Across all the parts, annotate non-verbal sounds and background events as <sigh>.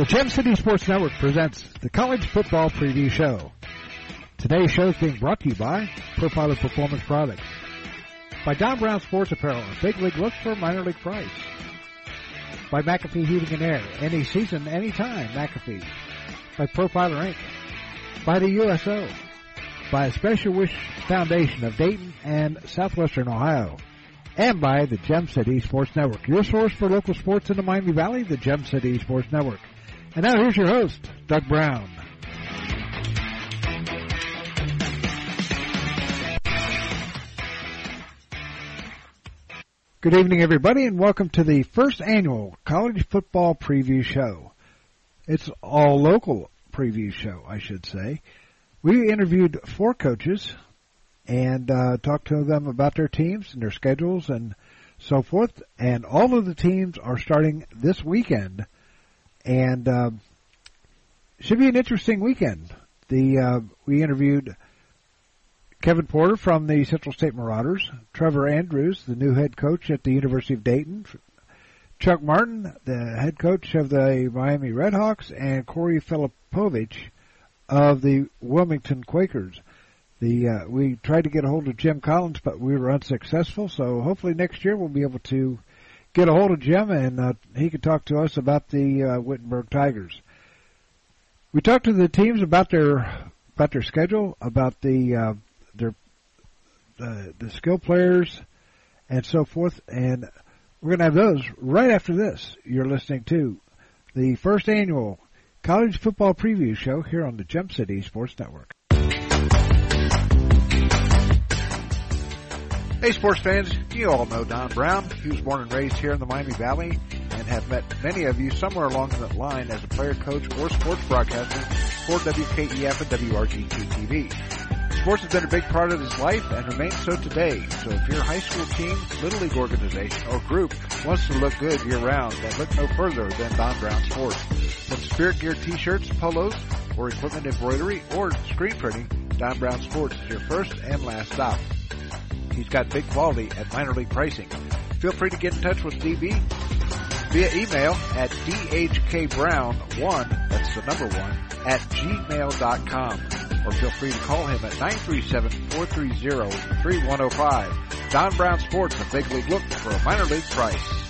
The Gem City Sports Network presents the College Football Preview Show. Today's show is being brought to you by Profiler Performance Products, by Don Brown Sports Apparel, a big league look for minor league price, by McAfee Heating and Air, any season, anytime, McAfee, by Profiler Inc., by the USO, by a Special Wish Foundation of Dayton and Southwestern Ohio, and by the Gem City Sports Network, your source for local sports in the Miami Valley, the Gem City Sports Network. And now here's your host, Doug Brown. Good evening, everybody, and welcome to the first annual College Football Preview Show. It's all local preview show, I should say. We interviewed four coaches and uh, talked to them about their teams and their schedules and so forth. And all of the teams are starting this weekend, and uh, should be an interesting weekend. The uh, we interviewed Kevin Porter from the Central State Marauders, Trevor Andrews, the new head coach at the University of Dayton, Chuck Martin, the head coach of the Miami Redhawks, and Corey Filipovich of the Wilmington Quakers. The uh, we tried to get a hold of Jim Collins, but we were unsuccessful. So hopefully next year we'll be able to get a hold of Jim, and uh, he could talk to us about the uh, Wittenberg Tigers. We talked to the teams about their about their schedule, about the uh, their uh, the skill players, and so forth. And we're going to have those right after this. You're listening to the first annual college football preview show here on the Gem City Sports Network. Hey, sports fans, you all know Don Brown. He was born and raised here in the Miami Valley and have met many of you somewhere along that line as a player, coach, or sports broadcaster for WKEF and WRGT TV. Sports has been a big part of his life and remains so today. So if your high school team, little league organization, or group wants to look good year round, then look no further than Don Brown Sports. From spirit gear t-shirts, polos, or equipment embroidery, or screen printing, Don Brown Sports is your first and last stop. He's got big quality at minor league pricing. Feel free to get in touch with DB via email at dhkbrown1, that's the number one, at gmail.com. Or feel free to call him at 937-430-3105. Don Brown Sports, a big league look for a minor league price.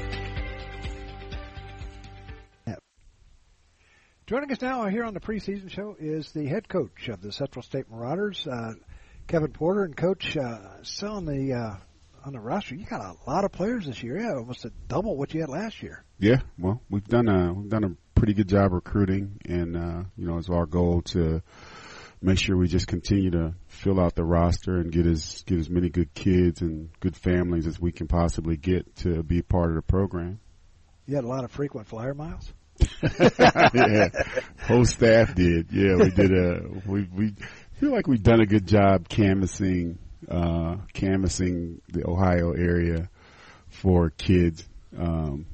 Joining us now here on the preseason show is the head coach of the Central State Marauders, uh, Kevin Porter, and coach uh, still on the uh, on the roster. You got a lot of players this year. Yeah, almost a double what you had last year. Yeah, well, we've done a we've done a pretty good job recruiting, and uh, you know, it's our goal to make sure we just continue to fill out the roster and get as get as many good kids and good families as we can possibly get to be part of the program. You had a lot of frequent flyer miles. <laughs> yeah, whole staff did. Yeah, we did a we we feel like we've done a good job canvassing uh, canvassing the Ohio area for kids um,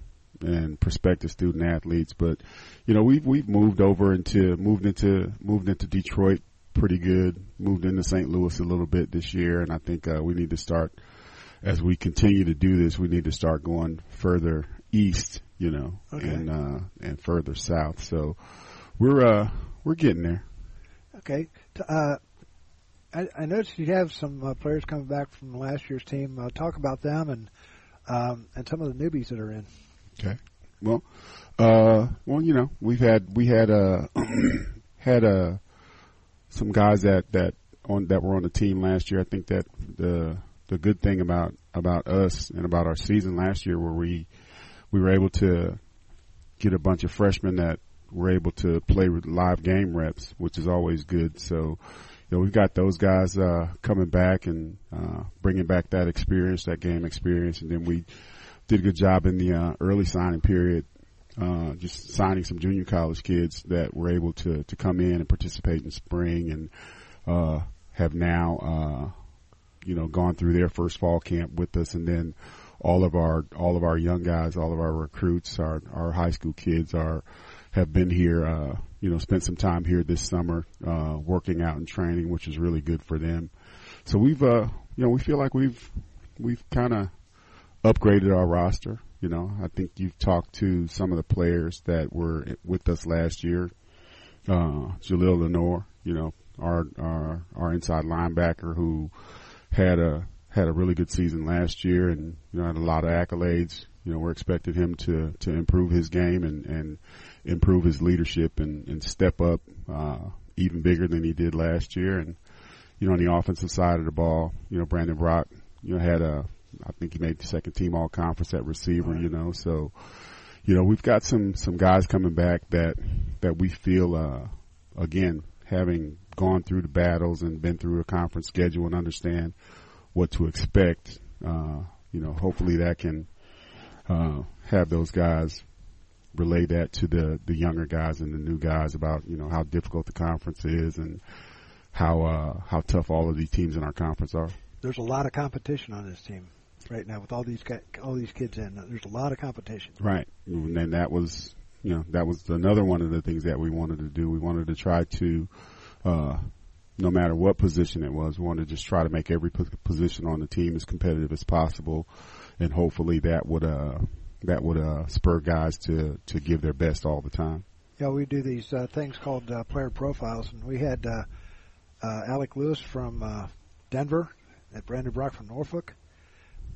and prospective student athletes. But you know, we've we've moved over into moved into moved into Detroit pretty good. Moved into St. Louis a little bit this year, and I think uh, we need to start as we continue to do this. We need to start going further east you know, okay. and uh, and further south. So we're uh, we're getting there. Okay. Uh, I, I noticed you have some uh, players coming back from last year's team. Uh, talk about them and um, and some of the newbies that are in. Okay. Well, uh, well, you know, we've had we had uh, <clears throat> had uh, some guys that that on that were on the team last year. I think that the the good thing about about us and about our season last year, where we we were able to get a bunch of freshmen that were able to play live game reps, which is always good. So, you know, we've got those guys uh, coming back and uh, bringing back that experience, that game experience, and then we did a good job in the uh, early signing period, uh, just signing some junior college kids that were able to to come in and participate in spring and uh, have now, uh, you know, gone through their first fall camp with us, and then all of our all of our young guys, all of our recruits, our our high school kids are have been here, uh, you know, spent some time here this summer, uh, working out and training, which is really good for them. So we've, uh, you know, we feel like we've, we've kind of upgraded our roster. You know, I think you've talked to some of the players that were with us last year. Uh, Jaleel Lenore, you know, our, our, our inside linebacker who had a, had a really good season last year and, you know, had a lot of accolades. You know, we're expecting him to, to improve his game and, and improve his leadership and, and step up, uh, even bigger than he did last year. And, you know, on the offensive side of the ball, you know, Brandon Brock, you know, had a, I think he made the second team all conference at receiver, you know, so, you know, we've got some, some guys coming back that, that we feel, uh, again, having gone through the battles and been through a conference schedule and understand what to expect, uh, you know, hopefully that can, uh, have those guys relay that to the the younger guys and the new guys about you know how difficult the conference is and how uh, how tough all of these teams in our conference are. There's a lot of competition on this team right now with all these all these kids in. There's a lot of competition. Right, and that was you know that was another one of the things that we wanted to do. We wanted to try to. Uh, no matter what position it was, we wanted to just try to make every position on the team as competitive as possible, and hopefully that would uh, that would uh, spur guys to to give their best all the time. Yeah, we do these uh, things called uh, player profiles, and we had uh, uh, Alec Lewis from uh, Denver, and Brandon Brock from Norfolk,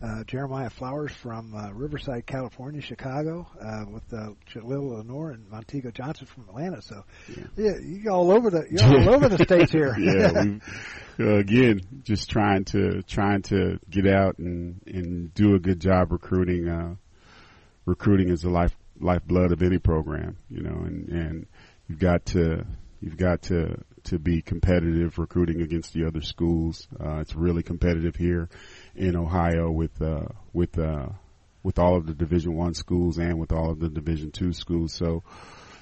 uh, Jeremiah Flowers from uh, Riverside, California, Chicago, uh, with uh, Jalil Lenore and Montego Johnson from Atlanta. So, yeah, yeah you're all over the you're all over the <laughs> states here. yeah, <laughs> we uh, again just trying to trying to get out and and do a good job recruiting. Uh, recruiting is the life lifeblood of any program, you know, and and you've got to you've got to to be competitive recruiting against the other schools. Uh, it's really competitive here in Ohio with uh, with uh, with all of the Division One schools and with all of the Division Two schools. So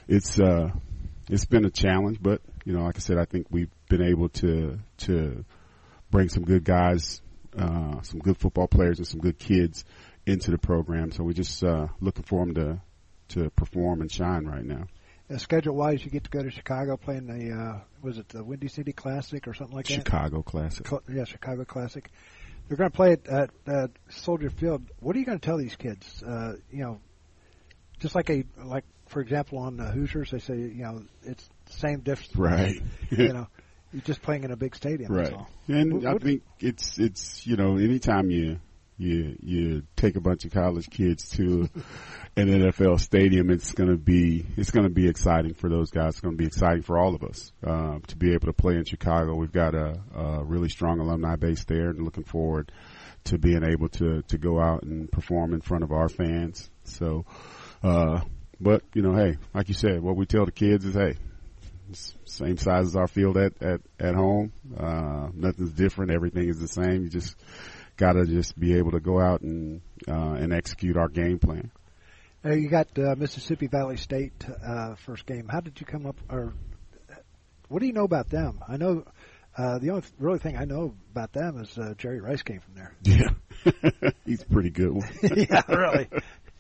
it's uh, it's been a challenge, but you know, like I said, I think we've been able to to bring some good guys, uh, some good football players, and some good kids into the program. So we're just uh, looking for them to to perform and shine right now. Uh, schedule wise, you get to go to Chicago playing the uh, was it the Windy City Classic or something like that? Chicago Classic. Cl- yeah, Chicago Classic. They're going to play it at, at Soldier Field. What are you going to tell these kids? Uh, you know, just like a like for example on the Hoosiers, they say you know it's the same difference. Right. <laughs> you know, you're just playing in a big stadium. Right. And what, I what think it's it's you know anytime you you you take a bunch of college kids to an NFL stadium, it's to be it's to be exciting for those guys. It's to be exciting for all of us uh, to be able to play in Chicago. We've got a, a really strong alumni base there, and looking forward to being able to to go out and perform in front of our fans. So, uh, but you know, hey, like you said, what we tell the kids is, hey, same size as our field at at at home. Uh, nothing's different. Everything is the same. You just got to just be able to go out and uh, and execute our game plan. Uh, you got uh, Mississippi Valley State uh, first game. How did you come up, or what do you know about them? I know uh, the only really thing I know about them is uh, Jerry Rice came from there. Yeah, <laughs> he's a pretty good one. <laughs> yeah, really.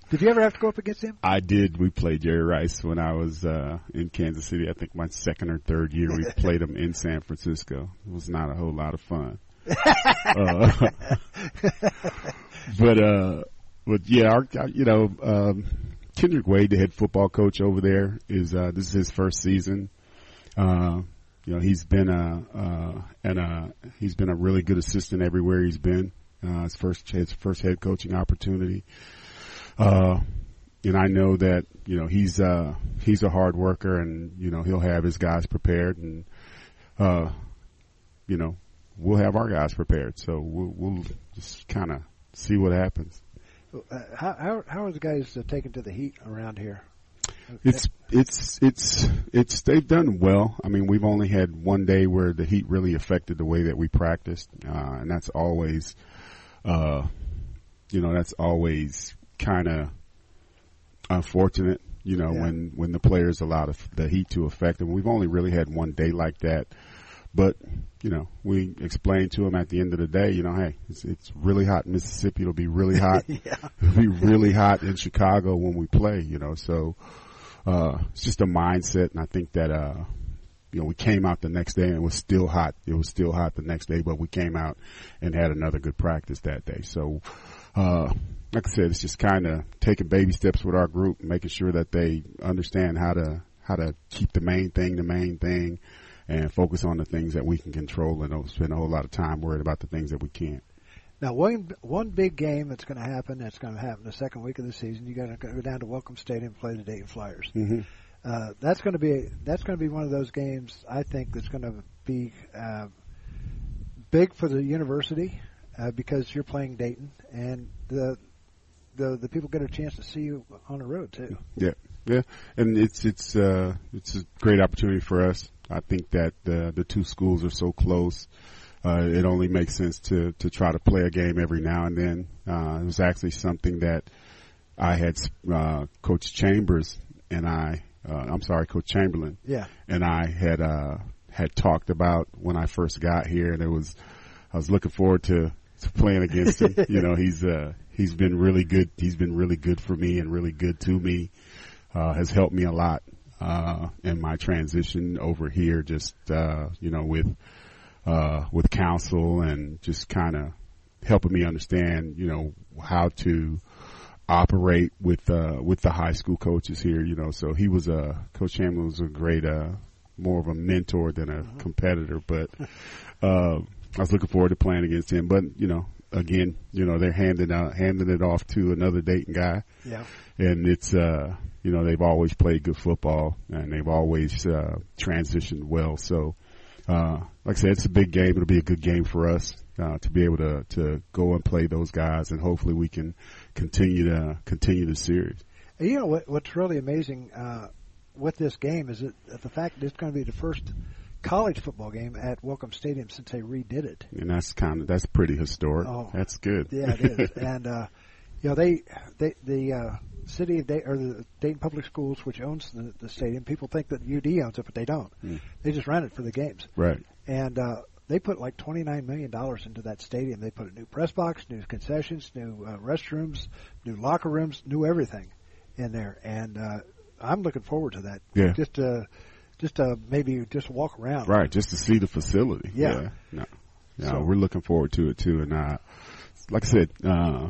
Did you ever have to go up against him? I did. We played Jerry Rice when I was uh, in Kansas City. I think my second or third year we <laughs> played him in San Francisco. It was not a whole lot of fun uh, <laughs> but uh, but yeah, our, you know, um, Kendrick Wade, the head football coach over there, is uh, this is his first season. Uh, you know, he's been a uh, and uh, he's been a really good assistant everywhere he's been. Uh, his first his first head coaching opportunity. Uh, and I know that you know he's uh, he's a hard worker, and you know he'll have his guys prepared, and uh, you know we'll have our guys prepared. So we'll, we'll just kind of see what happens. Uh, how, how how are the guys uh, taken to the heat around here? It's it's it's it's they've done well. I mean, we've only had one day where the heat really affected the way that we practiced, uh, and that's always, uh, you know, that's always kind of unfortunate. You know, Yeah. when when the players allow the, the heat to affect them. We've only really had one day like that, but you know, we explained to them at the end of the day, you know, hey, it's, it's really hot in Mississippi. It'll be really <laughs> hot. yeah. It'll be really hot in Chicago when we play. You know, so uh, it's just a mindset, and I think that uh, you know we came out the next day and it was still hot. It was still hot the next day, but we came out and had another good practice that day. So, uh, like I said, it's just kind of taking baby steps with our group, making sure that they understand how to how to keep the main thing the main thing, and focus on the things that we can control, and don't spend a whole lot of time worried about the things that we can't. Now, one one big game that's going to happen. That's going to happen the second week of the season. You got to go down to Welcome Stadium and play the Dayton Flyers. Mm-hmm. Uh, that's going to be that's going to be one of those games. I think that's going to be uh, big for the university uh, because you're playing Dayton, and the the the people get a chance to see you on the road too. Yeah, yeah, and it's it's uh it's a great opportunity for us. I think that the the two schools are so close. Uh, it only makes sense to to try to play a game every now and then. Uh, it was actually something that I had uh, Coach Chambers and I. Uh, I'm sorry, Coach Chamberlin Yeah, and I had uh had talked about when I first got here, and it was I was looking forward to, to playing against him. <laughs> you know, he's uh he's been really good. He's been really good for me and really good to me. Uh, has helped me a lot uh in my transition over here. Just uh you know with uh with counsel and just kind of helping me understand you know how to operate with uh with the high school coaches here you know so he was a coach Chamberlin was a great uh more of a mentor than a competitor but uh I was looking forward to playing against him but you know again you know they're handing out handing it off to another Dayton guy yeah. and it's uh you know they've always played good football and they've always uh transitioned well so uh like I said it's a big game it'll be a good game for us uh to be able to to go and play those guys and hopefully we can continue to continue the series you know what? What's really amazing uh, with this game is that the fact that it's going to be the first college football game at Welcome Stadium since they redid it. and that's kind of that's pretty historic Oh. that's good Yeah, it is. <laughs> and uh, you know, they, they the uh, city or the Dayton Public Schools, which owns the, the stadium, people think that UD owns it, but they don't. Mm. They just rent it for the games, right and uh, they put like twenty nine million dollars into that stadium. They put a new press box, new concessions, new uh, restrooms, new locker rooms, new everything in there, and uh, I'm looking forward to that. Yeah. just to just to maybe just walk around. right just to see the facility Yeah. no yeah So- we're looking forward to it too and uh like I said uh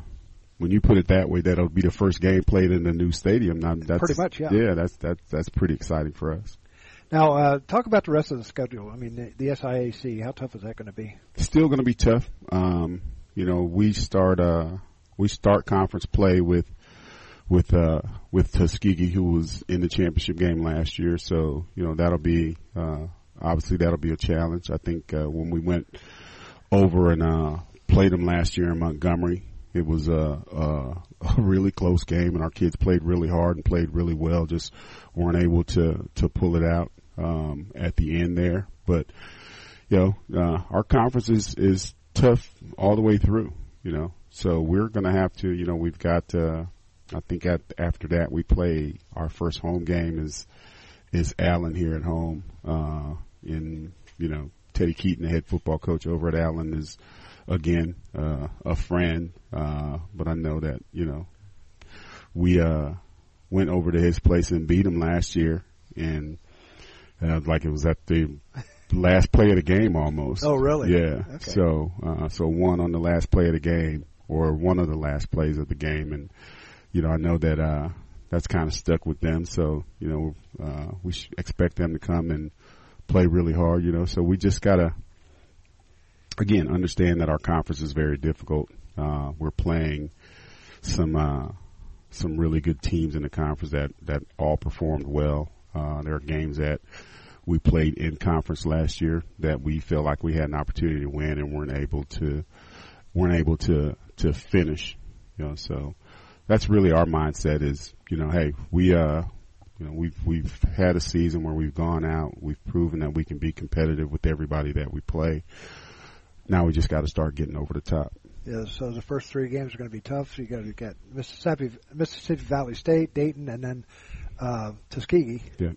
when you put it that way, that'll be the first game played in the new stadium. Now, that's, Pretty much, yeah. Yeah, that's that's that's pretty exciting for us. Now, uh, talk about the rest of the schedule. I mean, the, the SIAC. How tough is that going to be? Still going to be tough. Um, you know, we start uh we start conference play with with uh with Tuskegee, who was in the championship game last year. So you know that'll be uh obviously that'll be a challenge. I think uh, when we went over and uh played them last year in Montgomery. It was a, a, a really close game, and our kids played really hard and played really well. Just weren't able to to pull it out um, at the end there. But you know, uh, our conference is is tough all the way through. You know, so we're going to have to. You know, we've got. Uh, I think at, after that we play our first home game is is Allen here at home. Uh, in you know Teddy Keaton, the head football coach over at Allen, is again uh, a friend. Uh, but I know that you know we uh, went over to his place and beat him last year, and uh, like it was at the last play of the game almost. Oh, really? Yeah. Okay. So uh, so one on the last play of the game, or one of the last plays of the game, and you know I know that uh, that's kind of stuck with them. So you know uh, we expect them to come and play really hard. You know, so we just gotta again understand that our conference is very difficult. Uh, we're playing some uh, some really good teams in the conference that that all performed well. Uh, there are games that we played in conference last year that we feel like we had an opportunity to win and weren't able to weren't able to to finish. You know, so that's really our mindset is you know, hey, we uh You know, we've we've had a season where we've gone out, we've proven that we can be competitive with everybody that we play. Now we just got to start getting over the top. Yeah, so the first three games are going to be tough. So you got to get Mississippi, Mississippi Valley State, Dayton, and then uh, Tuskegee. Yeah.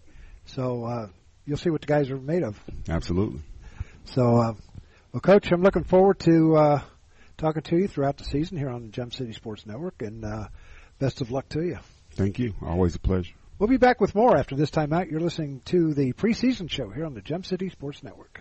So uh, you'll see what the guys are made of. Absolutely. So, uh, well, Coach, I'm looking forward to uh, talking to you throughout the season here on the Gem City Sports Network, and uh, best of luck to you. Thank you. Always a pleasure. We'll be back with more after this time out. You're listening to the preseason show here on the Gem City Sports Network.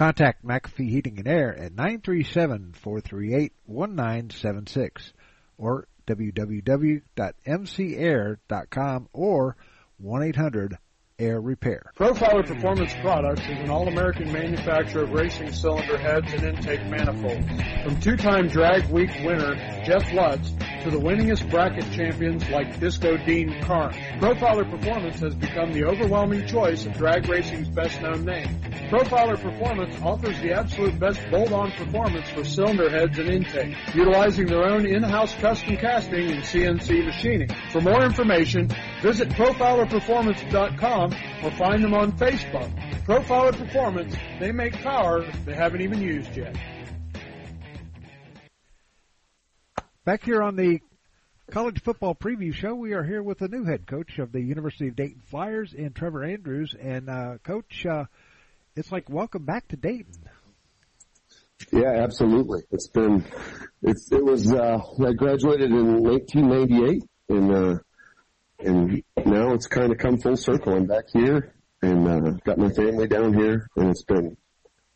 Contact McAfee Heating and Air at 937-438-1976 or www.mcair.com or 1-800 air repair. Profiler Performance Products is an all-American manufacturer of racing cylinder heads and intake manifolds. From two-time drag week winner Jeff Lutz to the winningest bracket champions like Disco Dean Carnes, Profiler Performance has become the overwhelming choice of drag racing's best-known name. Profiler Performance offers the absolute best bolt-on performance for cylinder heads and intake, utilizing their own in-house custom casting and CNC machining. For more information, visit profilerperformance.com or find them on Facebook. Profiler Performance, they make power they haven't even used yet. Back here on the college football preview show, we are here with the new head coach of the University of Dayton Flyers in Trevor Andrews. And, uh, coach, uh, it's like welcome back to Dayton. Yeah, absolutely. It's been, it's, it was, uh, I graduated in 1998 and, uh, and now it's kind of come full circle. I'm back here and, uh, got my family down here and it's been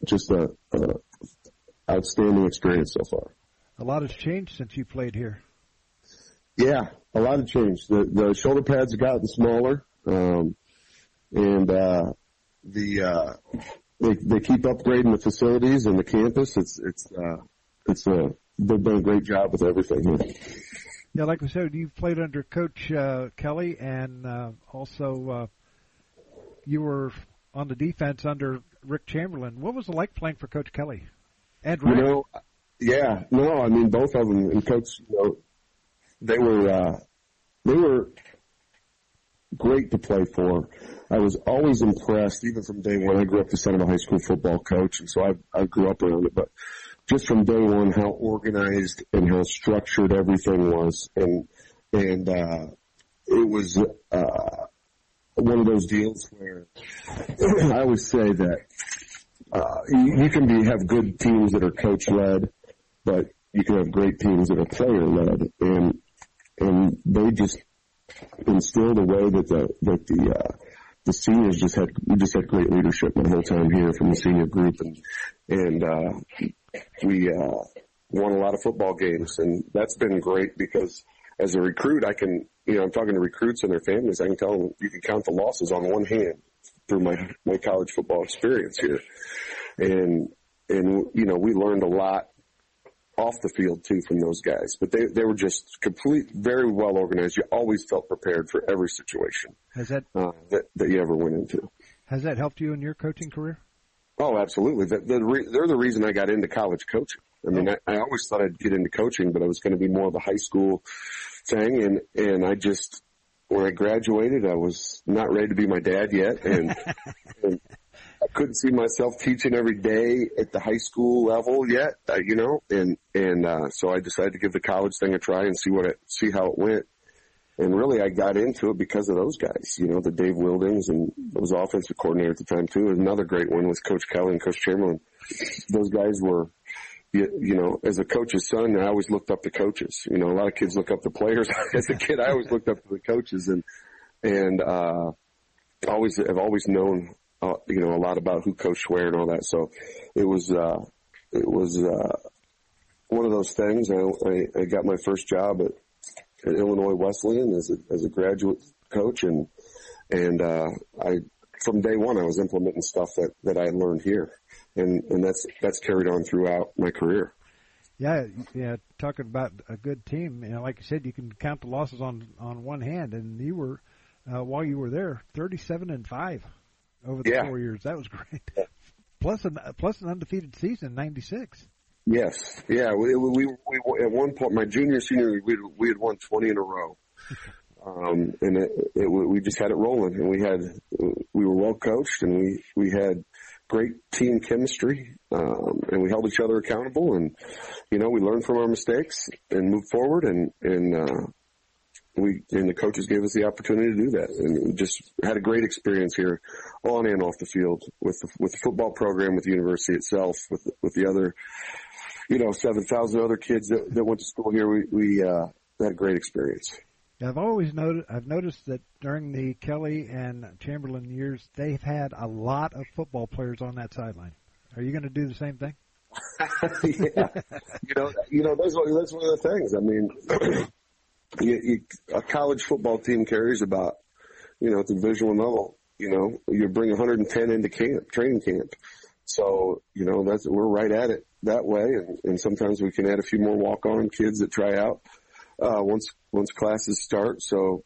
just a, a outstanding experience so far. A lot has changed since you played here. Yeah, a lot of change. The, the shoulder pads have gotten smaller. Um, and, uh, the, uh, they, they keep upgrading the facilities and the campus. It's, it's, uh, it's, uh, they've done a great job with everything here. Yeah, like we said, you played under Coach uh, Kelly, and uh, also uh, you were on the defense under Rick Chamberlin. What was it like playing for Coach Kelly and Rick? You know, yeah, no, I mean both of them, and Coach, you know, they were uh, they were great to play for. I was always impressed, even from day one. I grew up the son of a high school football coach, and so I I grew up around it, but just from day one how organized and how structured everything was and and uh it was uh one of those deals where I always say that uh you, can be have good teams that are coach led but you can have great teams that are player led and and they just instilled a way that the that the uh the seniors just had we just had great leadership my whole time here from the senior group. And and uh we uh, won a lot of football games, and that's been great because as a recruit, I can, you know, I'm talking to recruits and their families. I can tell them you can count the losses on one hand through my my college football experience here, and and you know we learned a lot off the field too from those guys. But they they were just complete, very well organized. You always felt prepared for every situation Has that uh, that that you ever went into. has that helped you in your coaching career? Oh, absolutely. The, the re- they're the reason I got into college coaching. I mean, I, I always thought I'd get into coaching, but it was going to be more of a high school thing. And, and I just, when I graduated, I was not ready to be my dad yet. And, <laughs> and I couldn't see myself teaching every day at the high school level yet, uh, you know, and, and, uh, so I decided to give the college thing a try and see what it, see how it went. And really, I got into it because of those guys, you know, the Dave Wildings and was offensive coordinator at the time too. Another great one was Coach Kelly and Coach Chamberlin. Those guys were, you, you know, as a coach's son, I always looked up to coaches. You know, a lot of kids look up to players. <laughs> as a kid, I always looked up to the coaches and, and, uh, always, have always known, uh, you know, a lot about who Coach Schwer and all that. So it was, uh, it was, uh, one of those things. I, I, I got my first job at, at Illinois Wesleyan as a, as a graduate coach and and uh, I from day one I was implementing stuff that that I learned here, and and that's that's carried on throughout my career. Yeah, yeah. Talking about a good team, you know, like you said, you can count the losses on on one hand, and you were uh, while you were there, thirty-seven and five over the Yeah. four years. That was great. <laughs> Plus an plus an undefeated season, '96. Yes, yeah. We, we, we, at one point, my junior senior, we we had won twenty in a row, <laughs> um, and it, it, we just had it rolling. And we had we were well coached, and we we had great team chemistry, um, and we held each other accountable. And you know, we learned from our mistakes and moved forward. And and uh, we and the coaches gave us the opportunity to do that, and we just had a great experience here, on and off the field, with the, with the football program, with the university itself, with with the other you know, 7,000 other kids that, that went to school here. We, we, uh, had a great experience. Yeah, I've always noted, I've noticed that during the Kelly and Chamberlin years, they've had a lot of football players on that sideline. Are you going to do the same thing? <laughs> yeah. You know, you know, that's one, that's one of the things. I mean, <clears throat> you, you, a college football team carries about, you know, at the visual level, you know, you bring 110 into camp, training camp. So, you know, that's, we're right at it that way. And, and sometimes we can add a few more walk-on kids that try out, uh, once, once classes start. So,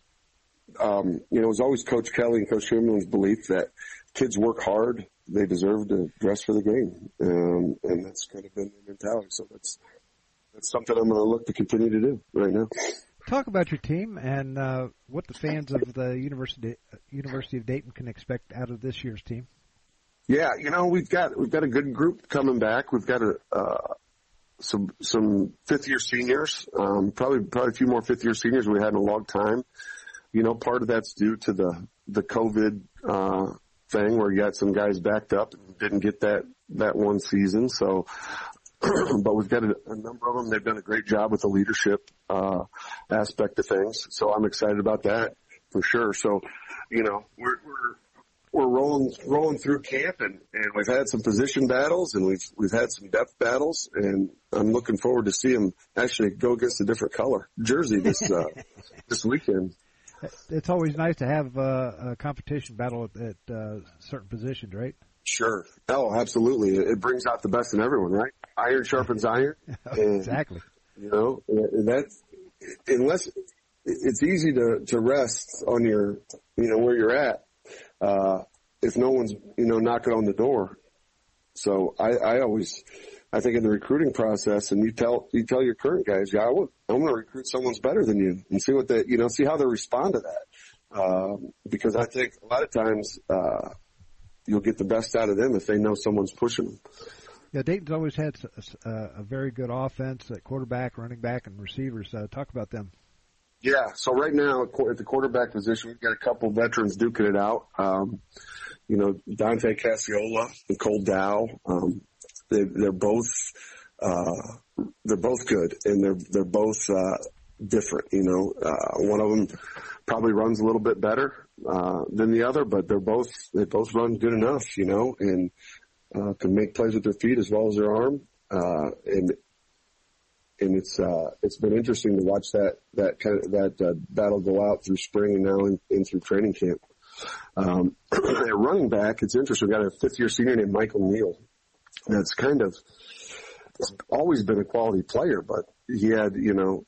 um, you know, it was always Coach Kelly and Coach Chamberlin's belief that kids work hard. They deserve to dress for the game. Um, and that's kind of been the mentality. So that's, that's something I'm going to look to continue to do right now. Talk about your team and uh, what the fans of the University University of Dayton can expect out of this year's team. Yeah, you know we've got we've got a good group coming back. We've got a uh, some some fifth year seniors, um, probably probably a few more fifth year seniors we had in a long time. You know, part of that's due to the the COVID uh, thing where you got some guys backed up and didn't get that that one season. So, <clears throat> but we've got a, a number of them. They've done a great job with the leadership uh, aspect of things. So I'm excited about that for sure. So, you know, we're we're we're rolling rolling through camp and, and we've had some position battles and we've we've had some depth battles and I'm looking forward to see them actually go against a different color jersey this uh, <laughs> this weekend. It's always nice to have uh, a competition battle at, at uh, certain positions, right? Sure. Oh, absolutely. It, brings out the best in everyone, right? Iron sharpens iron. <laughs> And, exactly. You know, that's unless it's easy to to rest on your you know where you're at uh, if no one's, you know, knocking on the door. So I, I always, I think in the recruiting process and you tell, you tell your current guys, yeah, I want, I want to recruit someone's better than you and see what they, you know, see how they respond to that. Um, because I think a lot of times, uh, you'll get the best out of them if they know someone's pushing them. Yeah, Dayton's always had a, a very good offense at quarterback, running back, and receivers. Uh, talk about them. Yeah. So right now at the quarterback position, we've got a couple veterans duking it out. Um, you know, Dante Casiola and Cole Dow. Um, they, they're both, uh, they're both good and they're, they're both, uh, different, you know, uh, one of them probably runs a little bit better, uh, than the other, but they're both, they both run good enough, you know, and, uh, can make plays with their feet as well as their arm. Uh, and and it's uh, it's been interesting to watch that that kind of that uh, battle go out through spring and now in, in through training camp. Um, <clears throat> at running back, it's interesting. We got a fifth year senior named Michael Neal. That's kind of always been a quality player, but he had you know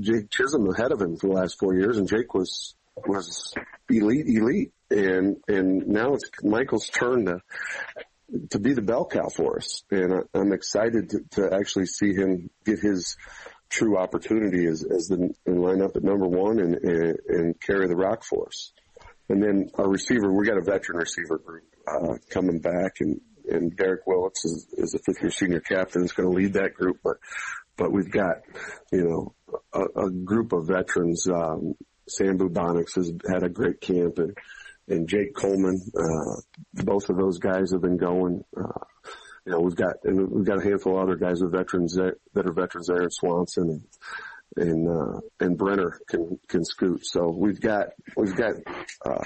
Jake Chisholm ahead of him for the last four years, and Jake was was elite, elite, and and now it's Michael's turn to to be the bell cow for us. And I'm excited to, to actually see him get his true opportunity as, as the and line up at number one and, and, and carry the rock for us. And then our receiver, we got a veteran receiver group, uh, coming back and, and Derek Willits is, is a fifth year senior captain that's going to lead that group. But, but we've got, you know, a, a group of veterans, um, Sam Bubonics has had a great camp and, and Jake Coleman. Uh, both of those guys have been going. Uh, you know, we've got and we've got a handful of other guys with veterans that, that are veterans there in Swanson and and uh, and Brenner can can scoot. So we've got we've got uh,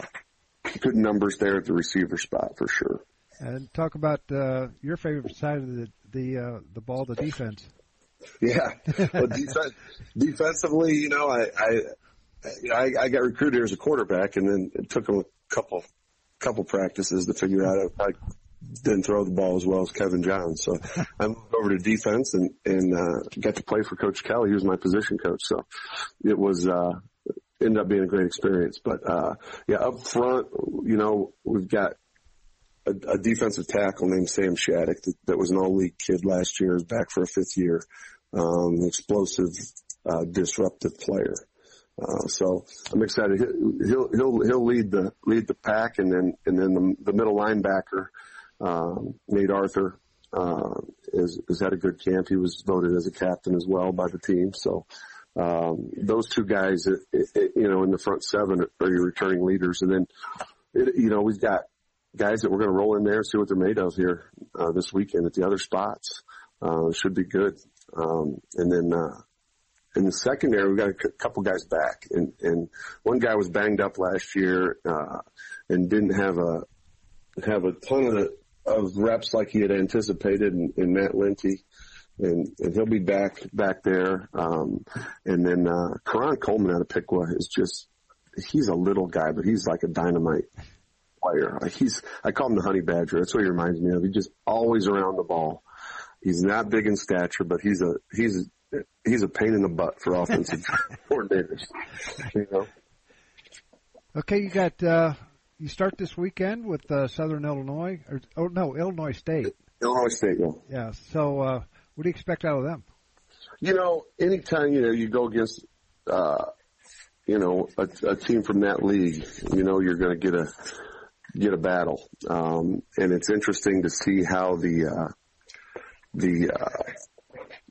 good numbers there at the receiver spot for sure. And talk about uh, your favorite side of the the uh, the ball, the defense. Yeah, well, defense, <laughs> defensively, you know, I, I you know, I, I got recruited here as a quarterback, and then it took him a couple couple practices to figure out I, I didn't throw the ball as well as Kevin Johns. So I moved over to defense and and uh, got to play for Coach Kelly. He was my position coach, so it was uh, ended up being a great experience. But uh, yeah, up front, you know, we've got a, a defensive tackle named Sam Shattuck that, that was an all-league kid last year, is back for a fifth year. Um, explosive, uh, disruptive player. Uh, so I'm excited. He'll he'll he'll lead the lead the pack, and then and then the, the middle linebacker, um, Nate Arthur, uh, is has had a good camp. He was voted as a captain as well by the team. So um, those two guys, you know, in the front seven are your returning leaders, and then it, you know we've got guys that we're going to roll in there and see what they're made of here uh, this weekend at the other spots. Uh, should be good. Um, and then uh, in the secondary, we got a c- couple guys back, and and one guy was banged up last year uh, and didn't have a have a ton of of reps like he had anticipated, in, in Matt Linty, and and he'll be back back there. Um, and then uh, Karan Coleman out of Piqua is just he's a little guy, but he's like a dynamite player. He's I call him the honey badger. That's what he reminds me of. He's just always around the ball. He's not big in stature, but he's a he's he's a pain in the butt for offensive <laughs> coordinators. You know. Okay, you got uh, you start this weekend with uh, Southern Illinois, or oh no, Illinois State. Illinois State, yeah. Yeah. So, uh, what do you expect out of them? You know, anytime you know you go against, uh, you know, a, a team from that league, you know you're going to get a get a battle, um, and it's interesting to see how the uh, the uh,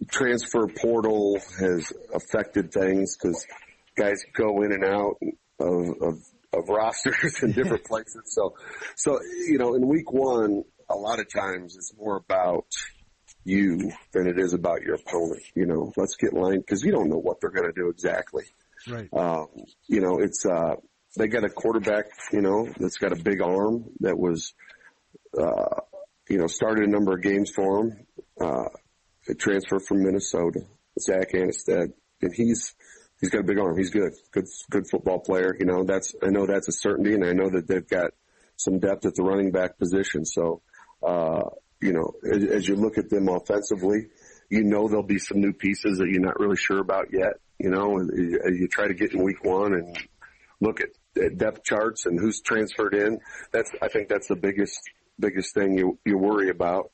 transfer portal has affected things because guys go in and out of, of, of rosters <laughs> in different <laughs> places. So, so, you know, in week one, a lot of times it's more about you than it is about your opponent. You know, let's get lined because you don't know what they're going to do exactly. Right. Um, you know, it's, uh, they got a quarterback, you know, that's got a big arm that was, uh, you know, started a number of games for them. Uh, a transfer from Minnesota, Zach Annexstad, and he's he's got a big arm. He's good, good, good football player. You know, that's I know that's a certainty, and I know that they've got some depth at the running back position. So, uh, you know, as, as you look at them offensively, you know there'll be some new pieces that you're not really sure about yet. You know, you, you try to get in week one and look at, at depth charts and who's transferred in. That's I think that's the biggest biggest thing you you worry about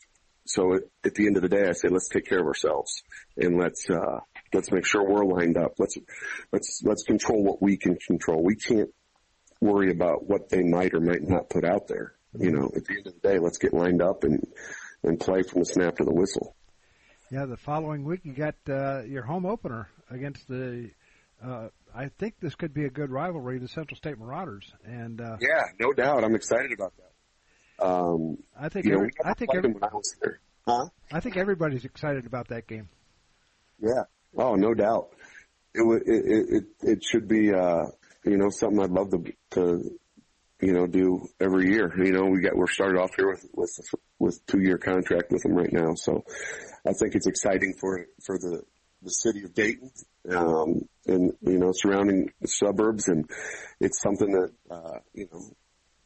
so at, at the end of the day, I say let's take care of ourselves and let's uh, let's make sure we're lined up. Let's let's let's control what we can control. We can't worry about what they might or might not put out there. You know, at the end of the day, let's get lined up and and play from the snap to the whistle. Yeah, the following week you got uh, your home opener against the. Uh, I think this could be a good rivalry, the Central State Marauders, and uh, yeah, no doubt, I'm excited about that. Um, I think you know, I think every, when I was there. Huh? I think everybody's excited about that game. Yeah. Oh, no doubt. It would. It, it it it should be. Uh, you know, something I'd love to to you know do every year. You know, we got we're started off here with with with two year contract with them right now, so I think it's exciting for for the the city of Dayton um, and you know surrounding suburbs, and it's something that uh, you know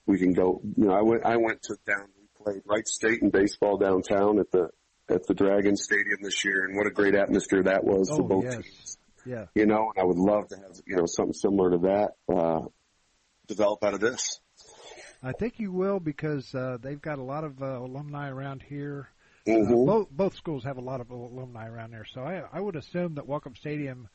we can go. You know, I went I went to down. We played Wright State in baseball downtown at the at the Dragon Stadium this year, and what a great atmosphere that was for Oh, both yes. teams. Yeah. You know, and I would love to have you know something similar to that uh, develop out of this. I think you will because uh, they've got a lot of uh, alumni around here. Uh, Mhm. both both schools have a lot of alumni around there, so I, I would assume that Welcome Stadium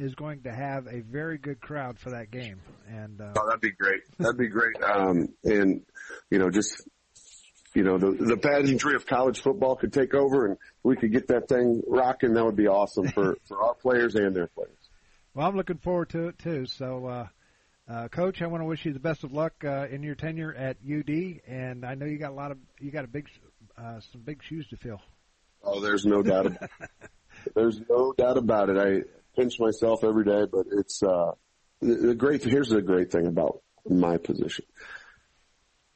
is going to have a very good crowd for that game. And uh, Oh, that'd be great. That'd be great. Um, and you know, just you know, the the pageantry of college football could take over, and we could get that thing rocking. That would be awesome for <laughs> for our players and their players. well, I'm looking forward to it too. So, uh, uh, Coach, I want to wish you the best of luck uh, in your tenure at UD, and I know you got a lot of you got a big uh, some big shoes to fill. Oh, there's no doubt. About <laughs> there's no doubt about it. I pinch myself every day, but it's uh, the, great. Here's the great thing about my position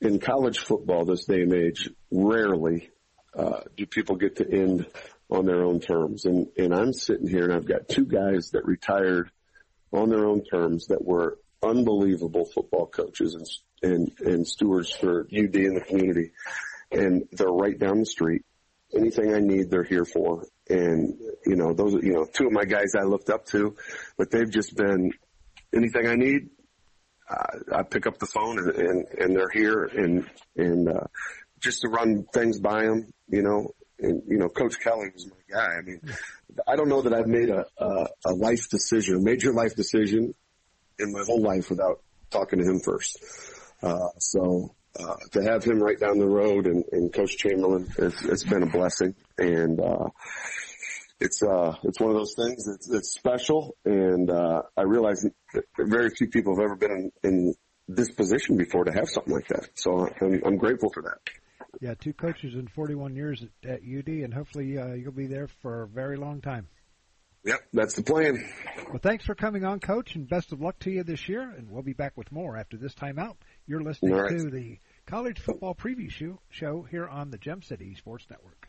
in college football this day and age. Rarely uh, do people get to end on their own terms, and and I'm sitting here and I've got two guys that retired on their own terms that were unbelievable football coaches and and, and stewards for UD and the community, and they're right down the street. Anything I need, they're here for. And you know, those you know two of my guys I looked up to, but they've just been anything I need. Uh, I pick up the phone and, and, and they're here and, and, uh, just to run things by them, you know, and, you know, Coach Kelly was my guy. I mean, I don't know that I've made a, a, a life decision, a major life decision in my whole life without talking to him first. Uh, so, uh, to have him right down the road and, and Coach Chamberlin, it's, it's been a blessing. And, uh, it's uh it's one of those things that's, that's special and uh I realize that very few people have ever been in, in this position before to have something like that. So I'm, I'm grateful for that. Yeah, two coaches in 41 years at, at UD, and hopefully uh, you'll be there for a very long time. Yep, that's the plan. Well, thanks for coming on, Coach, and best of luck to you this year. And we'll be back with more after this timeout. You're listening right. to the College Football Preview show, show here on the Gem City Sports Network.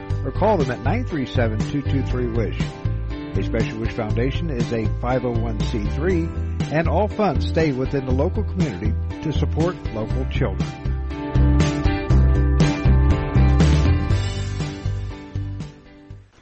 or call them at 937-223-WISH. A Special Wish Foundation is a 501c3 and all funds stay within the local community to support local children.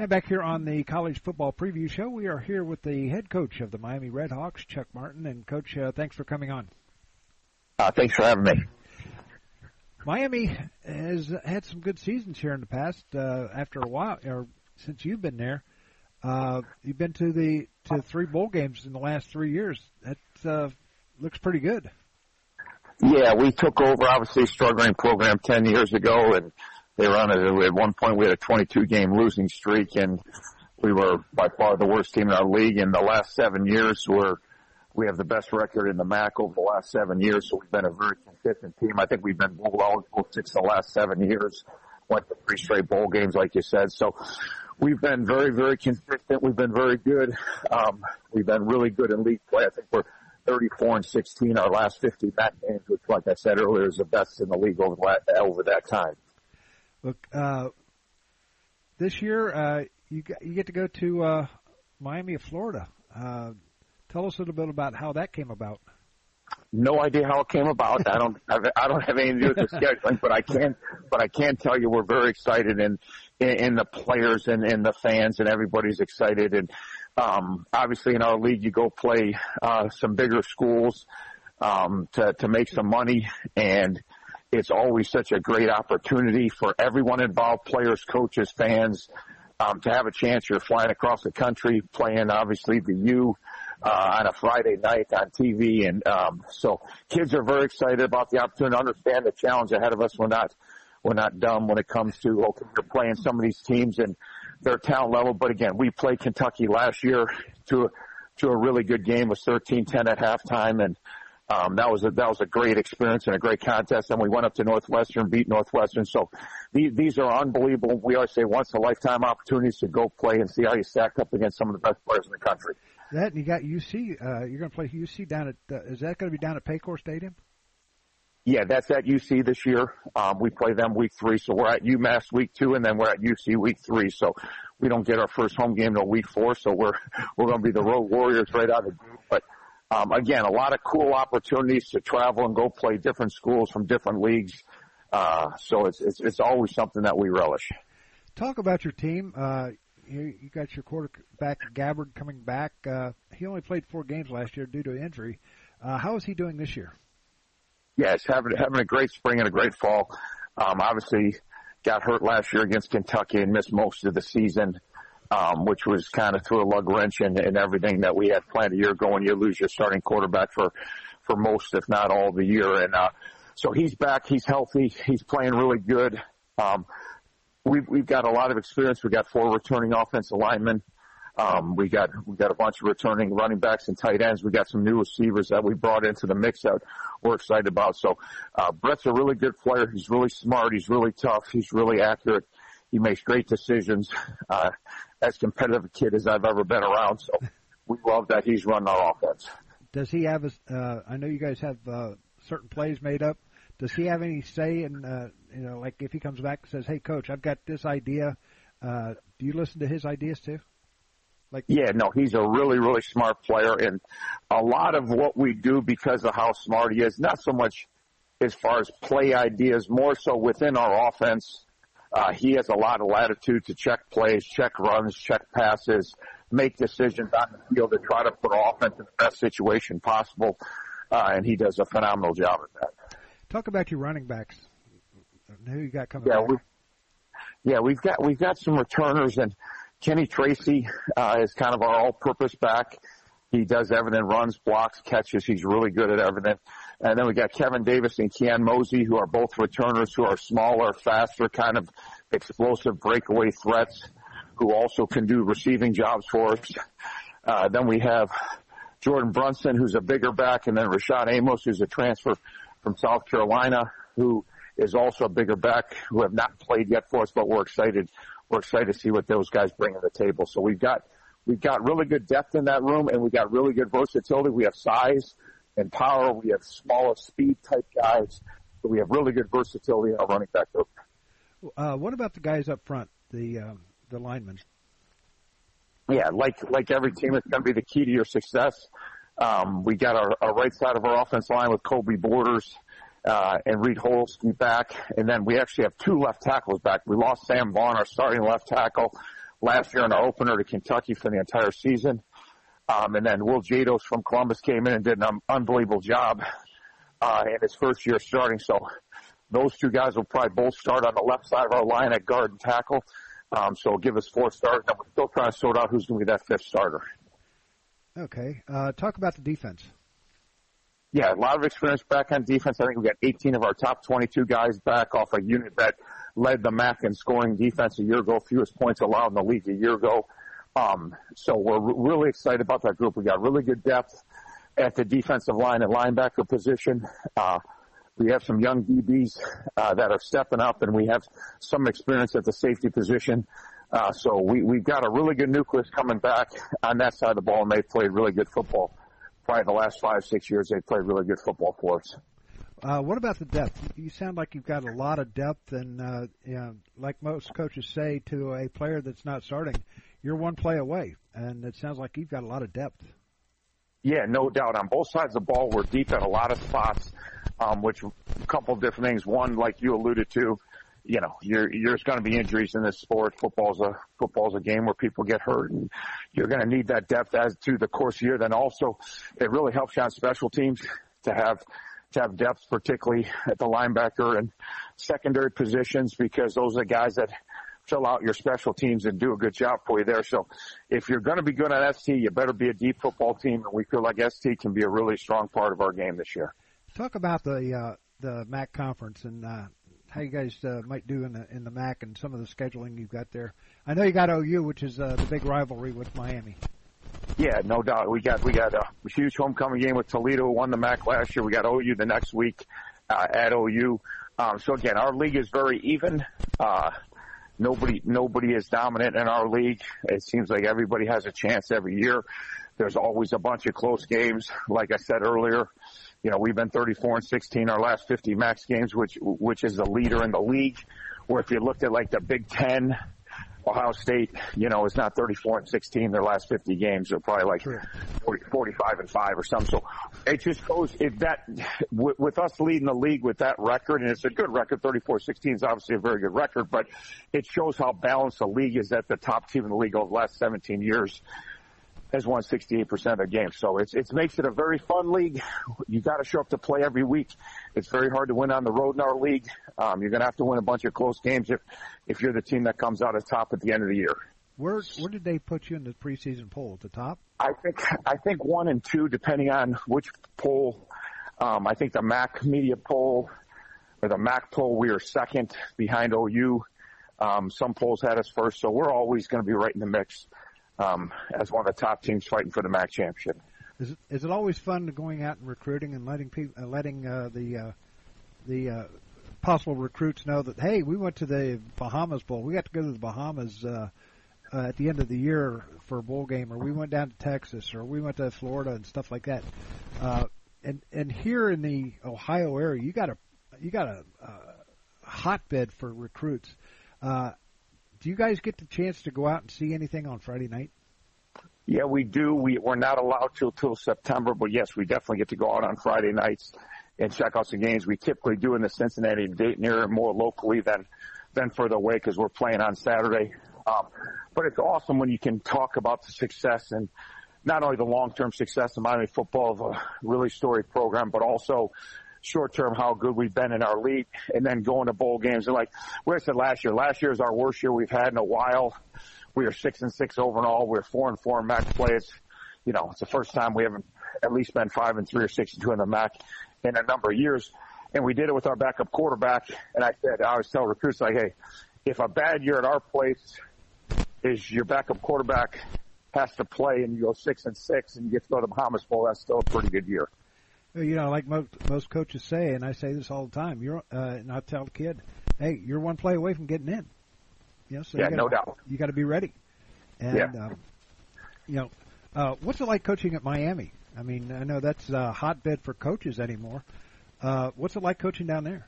And back here on the college football preview show, we are here with the head coach of the Miami Redhawks, Chuck Martin. And coach, uh, thanks for coming on. Uh, thanks for having me. Miami has had some good seasons here in the past. Uh, after a while, or since you've been there, uh, you've been to the to three bowl games in the last three years. That uh, looks pretty good. Yeah, we took over obviously a struggling program ten years ago, and they were on a, at one point we had a 22 game losing streak and we were by far the worst team in our league in the last seven years we're we have the best record in the MAC over the last seven years, so we've been a very consistent team. I think we've been bowl eligible six of the last seven years. Went to three straight bowl games, like you said. So we've been very, very consistent. We've been very good. Um, we've been really good in league play. I think we're 34 and 16 our last 50 MAC games, which, like I said earlier, is the best in the league over that, over that time. Look, uh, this year uh, you you get to go to uh, Miami of Florida. Uh, tell us a little bit about how that came about. No idea how it came about. I don't I don't have anything to do with the <laughs> scheduling, but I can but I can tell you we're very excited and in the players and, and the fans and everybody's excited and um, obviously in our league you go play uh, some bigger schools um, to to make some money and it's always such a great opportunity for everyone involved, players, coaches, fans, um, to have a chance. You're flying across the country, playing obviously the U uh, on a Friday night on TV, and um, so kids are very excited about the opportunity to understand the challenge ahead of us. We're not we're not dumb when it comes to okay, you're playing some of these teams and their talent level. But again, we played Kentucky last year to to a really good game. It was 13-10 at halftime, and um, that was a, that was a great experience and a great contest. And we went up to Northwestern, beat Northwestern. So these, these are unbelievable. We always say once a lifetime opportunities to go play and see how you stack up against some of the best players in the country. That and you got UC. Uh, you're going to play UC down at. Uh, is that going to be down at Paycor Stadium? Yeah, that's at UC this year. Um, we play them week three, so we're at UMass week two, and then we're at UC week three. So we don't get our first home game until week four. So we're <laughs> we're going to be the road warriors right out of the gate. But um, again, a lot of cool opportunities to travel and go play different schools from different leagues. Uh, so it's, it's it's always something that we relish. Talk about your team. Uh, you, you got your quarterback Gabbert coming back. Uh, he only played four games last year due to injury. Uh, how is he doing this year? Yes, having having a great spring and a great fall. Um, obviously, got hurt last year against Kentucky and missed most of the season, um, which was kind of threw a lug wrench in, in everything that we had planned a year ago. And you lose your starting quarterback for for most, if not all, the year. And uh, so he's back. He's healthy. He's playing really good. Um, we've we've got a lot of experience. We got four returning offensive linemen. Um, we got we got a bunch of returning running backs and tight ends. We got some new receivers that we brought into the mix that we're excited about. So uh, Brett's a really good player. He's really smart. He's really tough. He's really accurate. He makes great decisions. Uh, as competitive a kid as I've ever been around. So we love that he's running our offense. Does he have? A, uh, I know you guys have uh, certain plays made up. Does he have any say in? Uh, you know, like if he comes back and says, "Hey, coach, I've got this idea," uh, do you listen to his ideas too? Like, yeah, no, he's a really, really smart player, and a lot of what we do because of how smart he is, not so much as far as play ideas, more so within our offense. Uh, he has a lot of latitude to check plays, check runs, check passes, make decisions on the field to try to put offense in the best situation possible, uh, and he does a phenomenal job at that. Talk about your running backs. Who you got coming? Yeah, back? we, yeah, we've got we've got some returners, and Kenny Tracy uh, is kind of our all-purpose back. He does everything, runs, blocks, catches. He's really good at everything. And then we got Kevin Davis and Keyon Mozee, who are both returners, who are smaller, faster, kind of explosive breakaway threats, who also can do receiving jobs for us. Uh, then we have Jordan Brunson, who's a bigger back, and then Rashad Amos, who's a transfer from South Carolina, who is also a bigger back, who have not played yet for us, but we're excited we're excited to see what those guys bring to the table. So we've got we've got really good depth in that room, and we've got really good versatility. We have size and power. We have smaller speed type guys. So we have really good versatility in our running back group. Uh, what about the guys up front, the uh, the linemen? Yeah, like like every team, it's going to be the key to your success. Um, we got our, our right side of our offense line with Kobe Borders uh, and Reed Holsky back. And then we actually have two left tackles back. We lost Sam Vaughn, our starting left tackle, last year in our opener to Kentucky for the entire season. Um, and then Will Jados from Columbus came in and did an um, unbelievable job uh, in his first year starting. So those two guys will probably both start on the left side of our line at guard and tackle. Um, so give us four starters. And we're still trying to sort out who's going to be that fifth starter. Okay. Uh, talk about the defense yeah, a lot of experience back on defense. I think we got 18 of our top 22 guys back off a unit that led the MAC in scoring defense a year ago, fewest points allowed in the league a year ago. Um, so we're really excited about that group. We got really good depth at the defensive line and linebacker position. Uh, we have some young DBs uh, that are stepping up, and we have some experience at the safety position. Uh, so we, we've got a really good nucleus coming back on that side of the ball, and they've played really good football probably the last five, six years, they've played really good football for us. Uh, what about the depth? You sound like you've got a lot of depth, and uh, you know, like most coaches say to a player that's not starting, you're one play away, and it sounds like you've got a lot of depth. Yeah, no doubt. On both sides of the ball, we're deep at a lot of spots, um, which a couple of different things. One, like you alluded to, you know, you're, there's going to be injuries in this sport. Football's a football's a game where people get hurt, and you're going to need that depth as to the course of year. Then also, it really helps you on special teams to have to have depth, particularly at the linebacker and secondary positions, because those are the guys that fill out your special teams and do a good job for you there. So if you're going to be good at ST, you better be a deep football team, and we feel like ST can be a really strong part of our game this year. Talk about the uh, the MAC conference and uh, how you guys uh, might do in the in the MAC and some of the scheduling you've got there. I know you got OU, which is uh, the big rivalry with Miami. Yeah, no doubt. We got we got a huge homecoming game with Toledo. Won the MAC last year. We got OU the next week uh, at OU. Um, so again, our league is very even. Uh, nobody nobody is dominant in our league. It seems like everybody has a chance every year. There's always a bunch of close games. Like I said earlier, you know, we've been 34 and 16 our last 50 MAC games, which, which is the leader in the league. Where if you looked at like the Big Ten, Ohio State, you know, is not 34 and 16 their last 50 games. They're probably like 40, 45 and 5 or something. So it just goes, if that, with, with us leading the league with that record, and it's a good record, 34-16 is obviously a very good record, but it shows how balanced the league is that the top team in the league over the last 17 years has won 68% of the games. So it's, it makes it a very fun league. <laughs> You got to show up to play every week. It's very hard to win on the road in our league. Um, you're going to have to win a bunch of close games if, if you're the team that comes out at top at the end of the year. Where where did they put you in the preseason poll? At the top? I think I think one and two, depending on which poll. Um, I think the Mac Media poll or the Mac poll, we are second behind OU. Um, some polls had us first, so we're always going to be right in the mix um, as one of the top teams fighting for the MAC championship. Is it, is it always fun going out and recruiting and letting people, uh, letting uh, the uh, the uh, possible recruits know that hey, we went to the Bahamas Bowl. We got to go to the Bahamas uh, uh, at the end of the year for a bowl game, or we went down to Texas, or we went to Florida and stuff like that. Uh, and and here in the Ohio area, you got a you got a, a hotbed for recruits. Uh, do you guys get the chance to go out and see anything on Friday night? Yeah, we do. We, we're not allowed to till September, but yes, we definitely get to go out on Friday nights and check out some games. We typically do in the Cincinnati Dayton area more locally than than further away because we're playing on Saturday. Um, but it's awesome when you can talk about the success and not only the long-term success of Miami football of a really storied program, but also short-term how good we've been in our league and then going to bowl games. And like we said last year, last year is our worst year we've had in a while. We are six and six overall. We're four and four in MAC play. It's, you know, it's the first time we haven't at least been five and three or six and two in the MAC in a number of years. And we did it with our backup quarterback. And I said, I always tell recruits like, hey, if a bad year at our place is your backup quarterback has to play and you go six and six and you get to go to the Bahamas Bowl, that's still a pretty good year. You know, like most most coaches say, and I say this all the time. You're, uh, and I tell the kid, "Hey, you're one play away from getting in." You know, so yeah, you gotta, no doubt. You got to be ready. And Yeah. um, you know, uh, what's it like coaching at Miami? I mean, I know that's a hotbed for coaches anymore. Uh, what's it like coaching down there?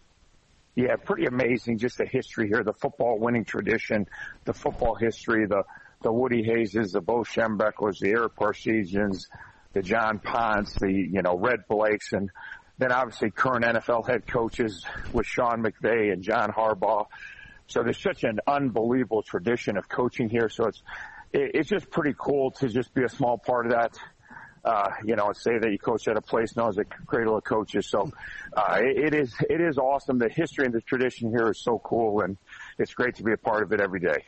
Yeah, pretty amazing. Just the history here, the football winning tradition, the football history, the the Woody Hayeses, the Bo Schembechlers, the Ara Parseghians, the John Ponts, the you know Red Blaiks, and then obviously current NFL head coaches with Sean McVay and John Harbaugh. So there's such an unbelievable tradition of coaching here. So it's it, it's just pretty cool to just be a small part of that. Uh, you know, say that you coach at a place known as a cradle of coaches. So uh, it, it is it is awesome. The history and the tradition here is so cool, and it's great to be a part of it every day.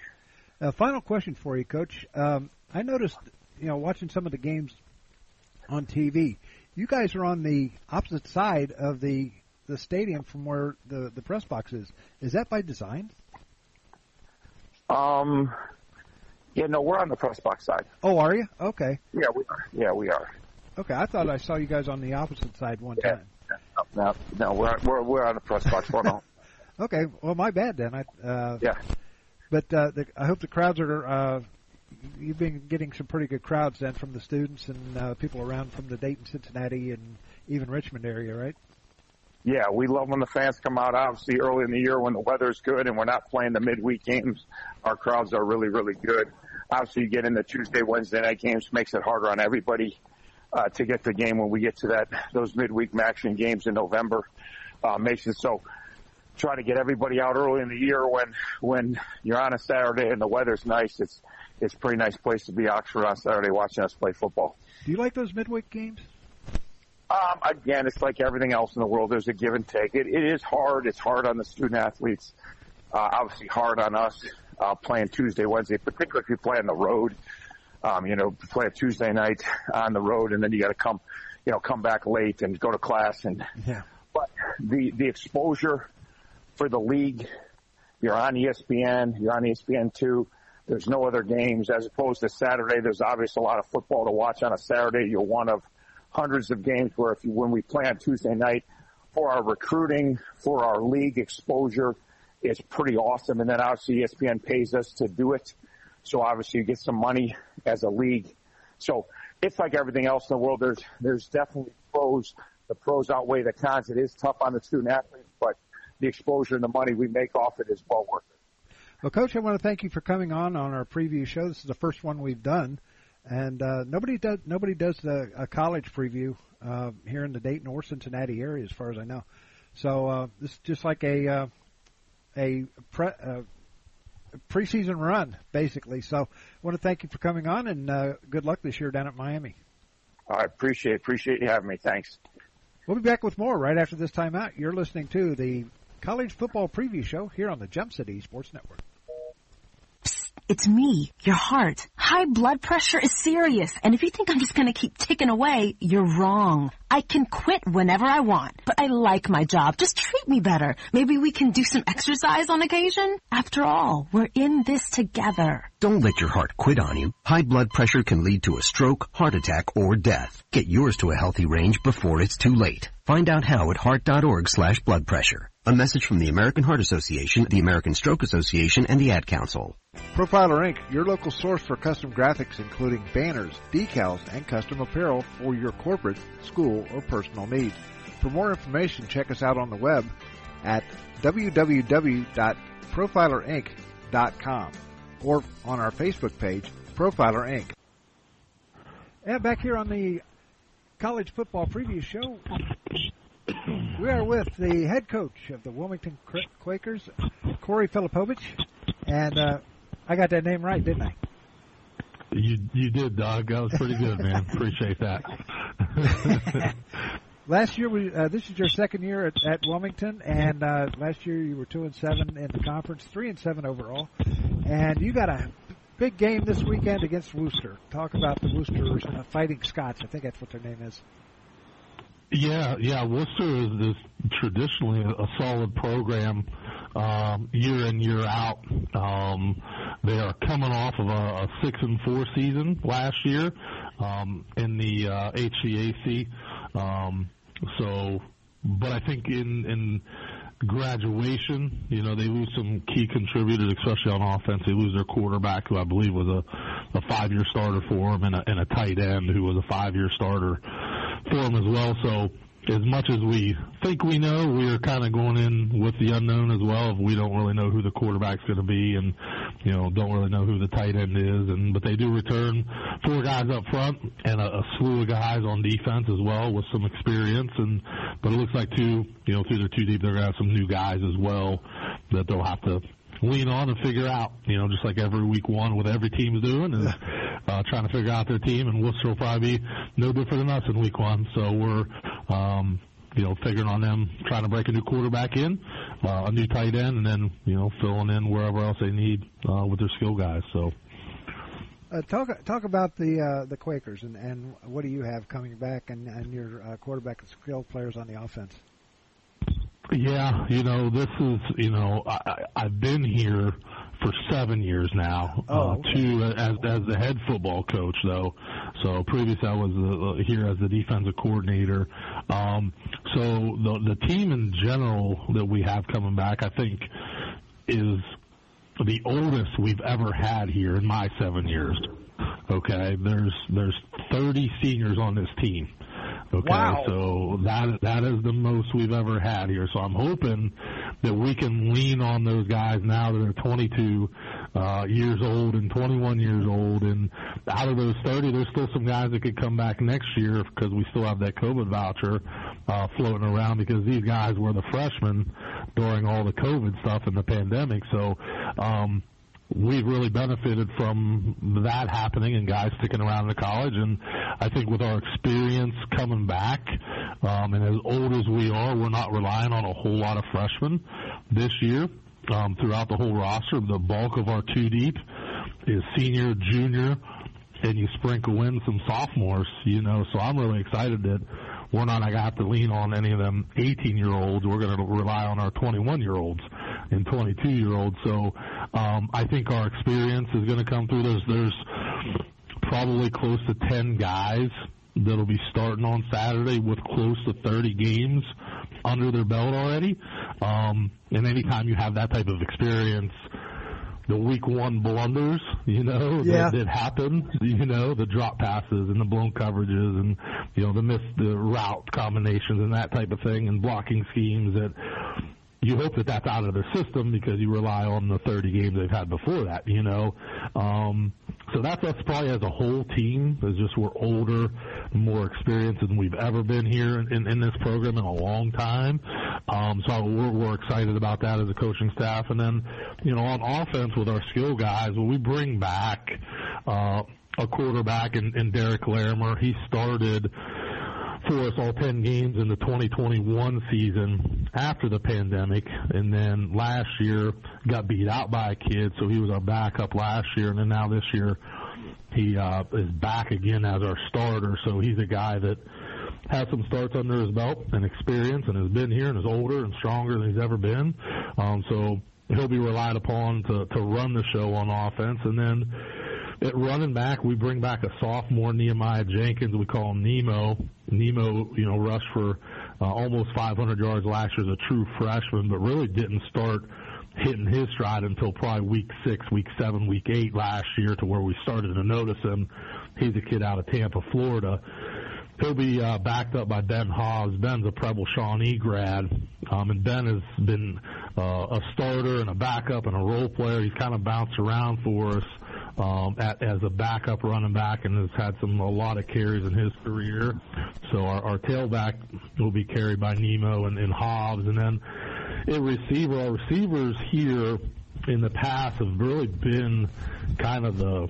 Uh, final question for you, Coach. Um, I noticed, you know, watching some of the games on TV, you guys are on the opposite side of the the stadium from where the the press box is. Is that by design? Um, yeah, no, we're on the press box side. Oh, are you? Okay. Yeah, we are. Yeah, we are. Okay, I thought I saw you guys on the opposite side one Yeah. time. No, no, we're we're we're on the press box. We're. <laughs> Okay, well, my bad then. I uh, Yeah. But uh, the, I hope the crowds are. Uh, you've been getting some pretty good crowds then from the students and uh, people around from the Dayton, Cincinnati, and even Richmond area, right? Yeah, we love when the fans come out. Obviously, early in the year when the weather's good and we're not playing the midweek games, our crowds are really, really good. Obviously, you get into Tuesday, Wednesday night games, makes it harder on everybody uh, to get the game when we get to that those midweek action games in November. Uh, makes it so. Try to get everybody out early in the year when when you're on a Saturday and the weather's nice. It's it's a pretty nice place to be Oxford on Saturday watching us play football. Do you like those midweek games? Um, again, it's like everything else in the world. There's a give and take. It, it is hard. It's hard on the student athletes. Uh, obviously hard on us uh, playing Tuesday, Wednesday, particularly if you play on the road. Um, you know, play a Tuesday night on the road, and then you got to come, you know, come back late and go to class. And Yeah. but the the exposure for the league, you're on ESPN, you're on ESPN two. There's no other games as opposed to Saturday. There's obviously a lot of football to watch on a Saturday. You're one of hundreds of games where if you, when we play on Tuesday night for our recruiting, for our league exposure, it's pretty awesome. And then obviously ESPN pays us to do it. So obviously you get some money as a league. So it's like everything else in the world. There's, there's definitely pros. The pros outweigh the cons. It is tough on the student athletes, but the exposure and the money we make off it is well worth it. Well, Coach, I want to thank you for coming on on our preview show. This is the first one we've done, and uh, nobody does nobody does the, a college preview uh, here in the Dayton or Cincinnati area, as far as I know. So uh, this is just like a uh, a pre, uh, preseason run, basically. So I want to thank you for coming on, and uh, good luck this year down at Miami. I appreciate appreciate you having me. Thanks. We'll be back with more right after this time out. You're listening to the College Football Preview Show here on the Gem City Sports Network. It's me, your heart. High blood pressure is serious, and if you think I'm just gonna keep ticking away, you're wrong. I can quit whenever I want, but I like my job. Just treat me better. Maybe we can do some exercise on occasion? After all, we're in this together. Don't let your heart quit on you. High blood pressure can lead to a stroke, heart attack, or death. Get yours to a healthy range before it's too late. Find out how at heart.org slash blood pressure. A message from the American Heart Association, the American Stroke Association, and the Ad Council. Profiler Inc., your local source for custom graphics including banners, decals, and custom apparel for your corporate, school, or personal needs. For more information, check us out on the web at www.profilerinc.com or on our Facebook page, Profiler Inc. And back here on the college football preview show, we are with the head coach of the Wilmington Quakers, Corey Filipovich, and uh, I got that name right, didn't I? You you did, Doug. That was pretty good, man. <laughs> Appreciate that. <laughs> last year, we uh, this is your second year at, at Wilmington, and uh, last year you were two and seven in the conference, three and seven overall, and you got a big game this weekend against Wooster. Talk about the Wooster uh, Fighting Scots. I think that's what their name is. Yeah, yeah. Wooster is, is traditionally a solid program um, year in year out. Um, they are coming off of a, a six and four season last year um, in the uh, HCAC. Um, so, but I think in in graduation, you know, they lose some key contributors, especially on offense. They lose their quarterback, who I believe was a, a five-year starter for them, and a, and a tight end who was a five-year starter for them as well. So as much as we think we know, we are kind of going in with the unknown as well. We don't really know who the quarterback's going to be, and you know, don't really know who the tight end is, and but they do return four guys up front and a, a slew of guys on defense as well with some experience. And but it looks like two, you know, through their two deep, they're going to have some new guys as well that they'll have to lean on and figure out, you know, just like every week one with every team's doing is uh, trying to figure out their team and Wooster will probably be no different than us in week one. So we're, um, you know, figuring on them trying to break a new quarterback in, uh, a new tight end, and then, you know, filling in wherever else they need, uh, with their skill guys. So, uh, talk talk about the uh, the Quakers and, and what do you have coming back and, and your uh, quarterback and skill players on the offense. Yeah, you know, this is, you know, I, I've been here for seven years now. Oh, uh, two as as the head football coach, though. So previous I was uh, here as the defensive coordinator. Um, so the the team in general that we have coming back, I think, is the oldest we've ever had here in my seven years. Okay, there's there's 30 seniors on this team. Okay, wow. so that that is the most we've ever had here. So I'm hoping that we can lean on those guys now that are 22 uh, years old and 21 years old, and out of those 30, there's still some guys that could come back next year because we still have that COVID voucher uh, floating around because these guys were the freshmen during all the COVID stuff and the pandemic. So. Um, we've really benefited from that happening and guys sticking around in the college. And I think with our experience coming back, um, and as old as we are, we're not relying on a whole lot of freshmen this year. Um, throughout the whole roster, the bulk of our two deep is senior, junior, and you sprinkle in some sophomores, you know, so I'm really excited that we're not going to have to lean on any of them 18 year olds. We're going to rely on our 21 year olds and 22 year olds. So um, I think our experience is going to come through. There's there's probably close to 10 guys that'll be starting on Saturday with close to 30 games under their belt already. Um, and anytime you have that type of experience, the week one blunders, you know, yeah. that, that happen, you know, the drop passes and the blown coverages and, you know, the missed the route combinations and that type of thing and blocking schemes that you hope that that's out of their system because you rely on the 30 games they've had before that, you know. Um, so that's us probably as a whole team. Is just we're older, more experienced than we've ever been here in, in, in this program in a long time. Um, so we're, we're excited about that as a coaching staff. And then, you know, on offense with our skill guys, when we bring back uh, a quarterback in, in Derek Larimer, he started for us all 10 games in the 2021 season after the pandemic. And then last year got beat out by a kid, so he was our backup last year. And then now this year he uh, is back again as our starter. So he's a guy that has some starts under his belt and experience and has been here and is older and stronger than he's ever been. Um, so he'll be relied upon to, to run the show on offense. And then at running back, we bring back a sophomore, Nehemiah Jenkins. We call him Nemo. Nemo, you know, rushed for uh, almost 500 yards last year as a true freshman, but really didn't start hitting his stride until probably week six, week seven, week eight last year to where we started to notice him. He's a kid out of Tampa, Florida. He'll be uh, backed up by Ben Hobbs. Ben's a Preble Shawnee grad, um, and Ben has been uh, a starter and a backup and a role player. He's kind of bounced around for us um, at, as a backup running back and has had some a lot of carries in his career. So our, our tailback will be carried by Nemo and, and Hobbs, and then at receiver, our receivers here in the past have really been kind of the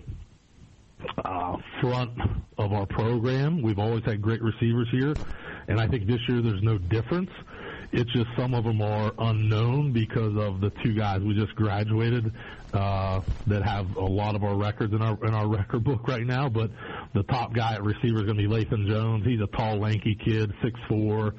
uh, front of our program. We've always had great receivers here, and I think this year there's no difference. It's just some of them are unknown because of the two guys we just graduated uh, that have a lot of our records in our in our record book right now. But the top guy at receiver is going to be Lathan Jones. He's a tall, lanky kid, six four,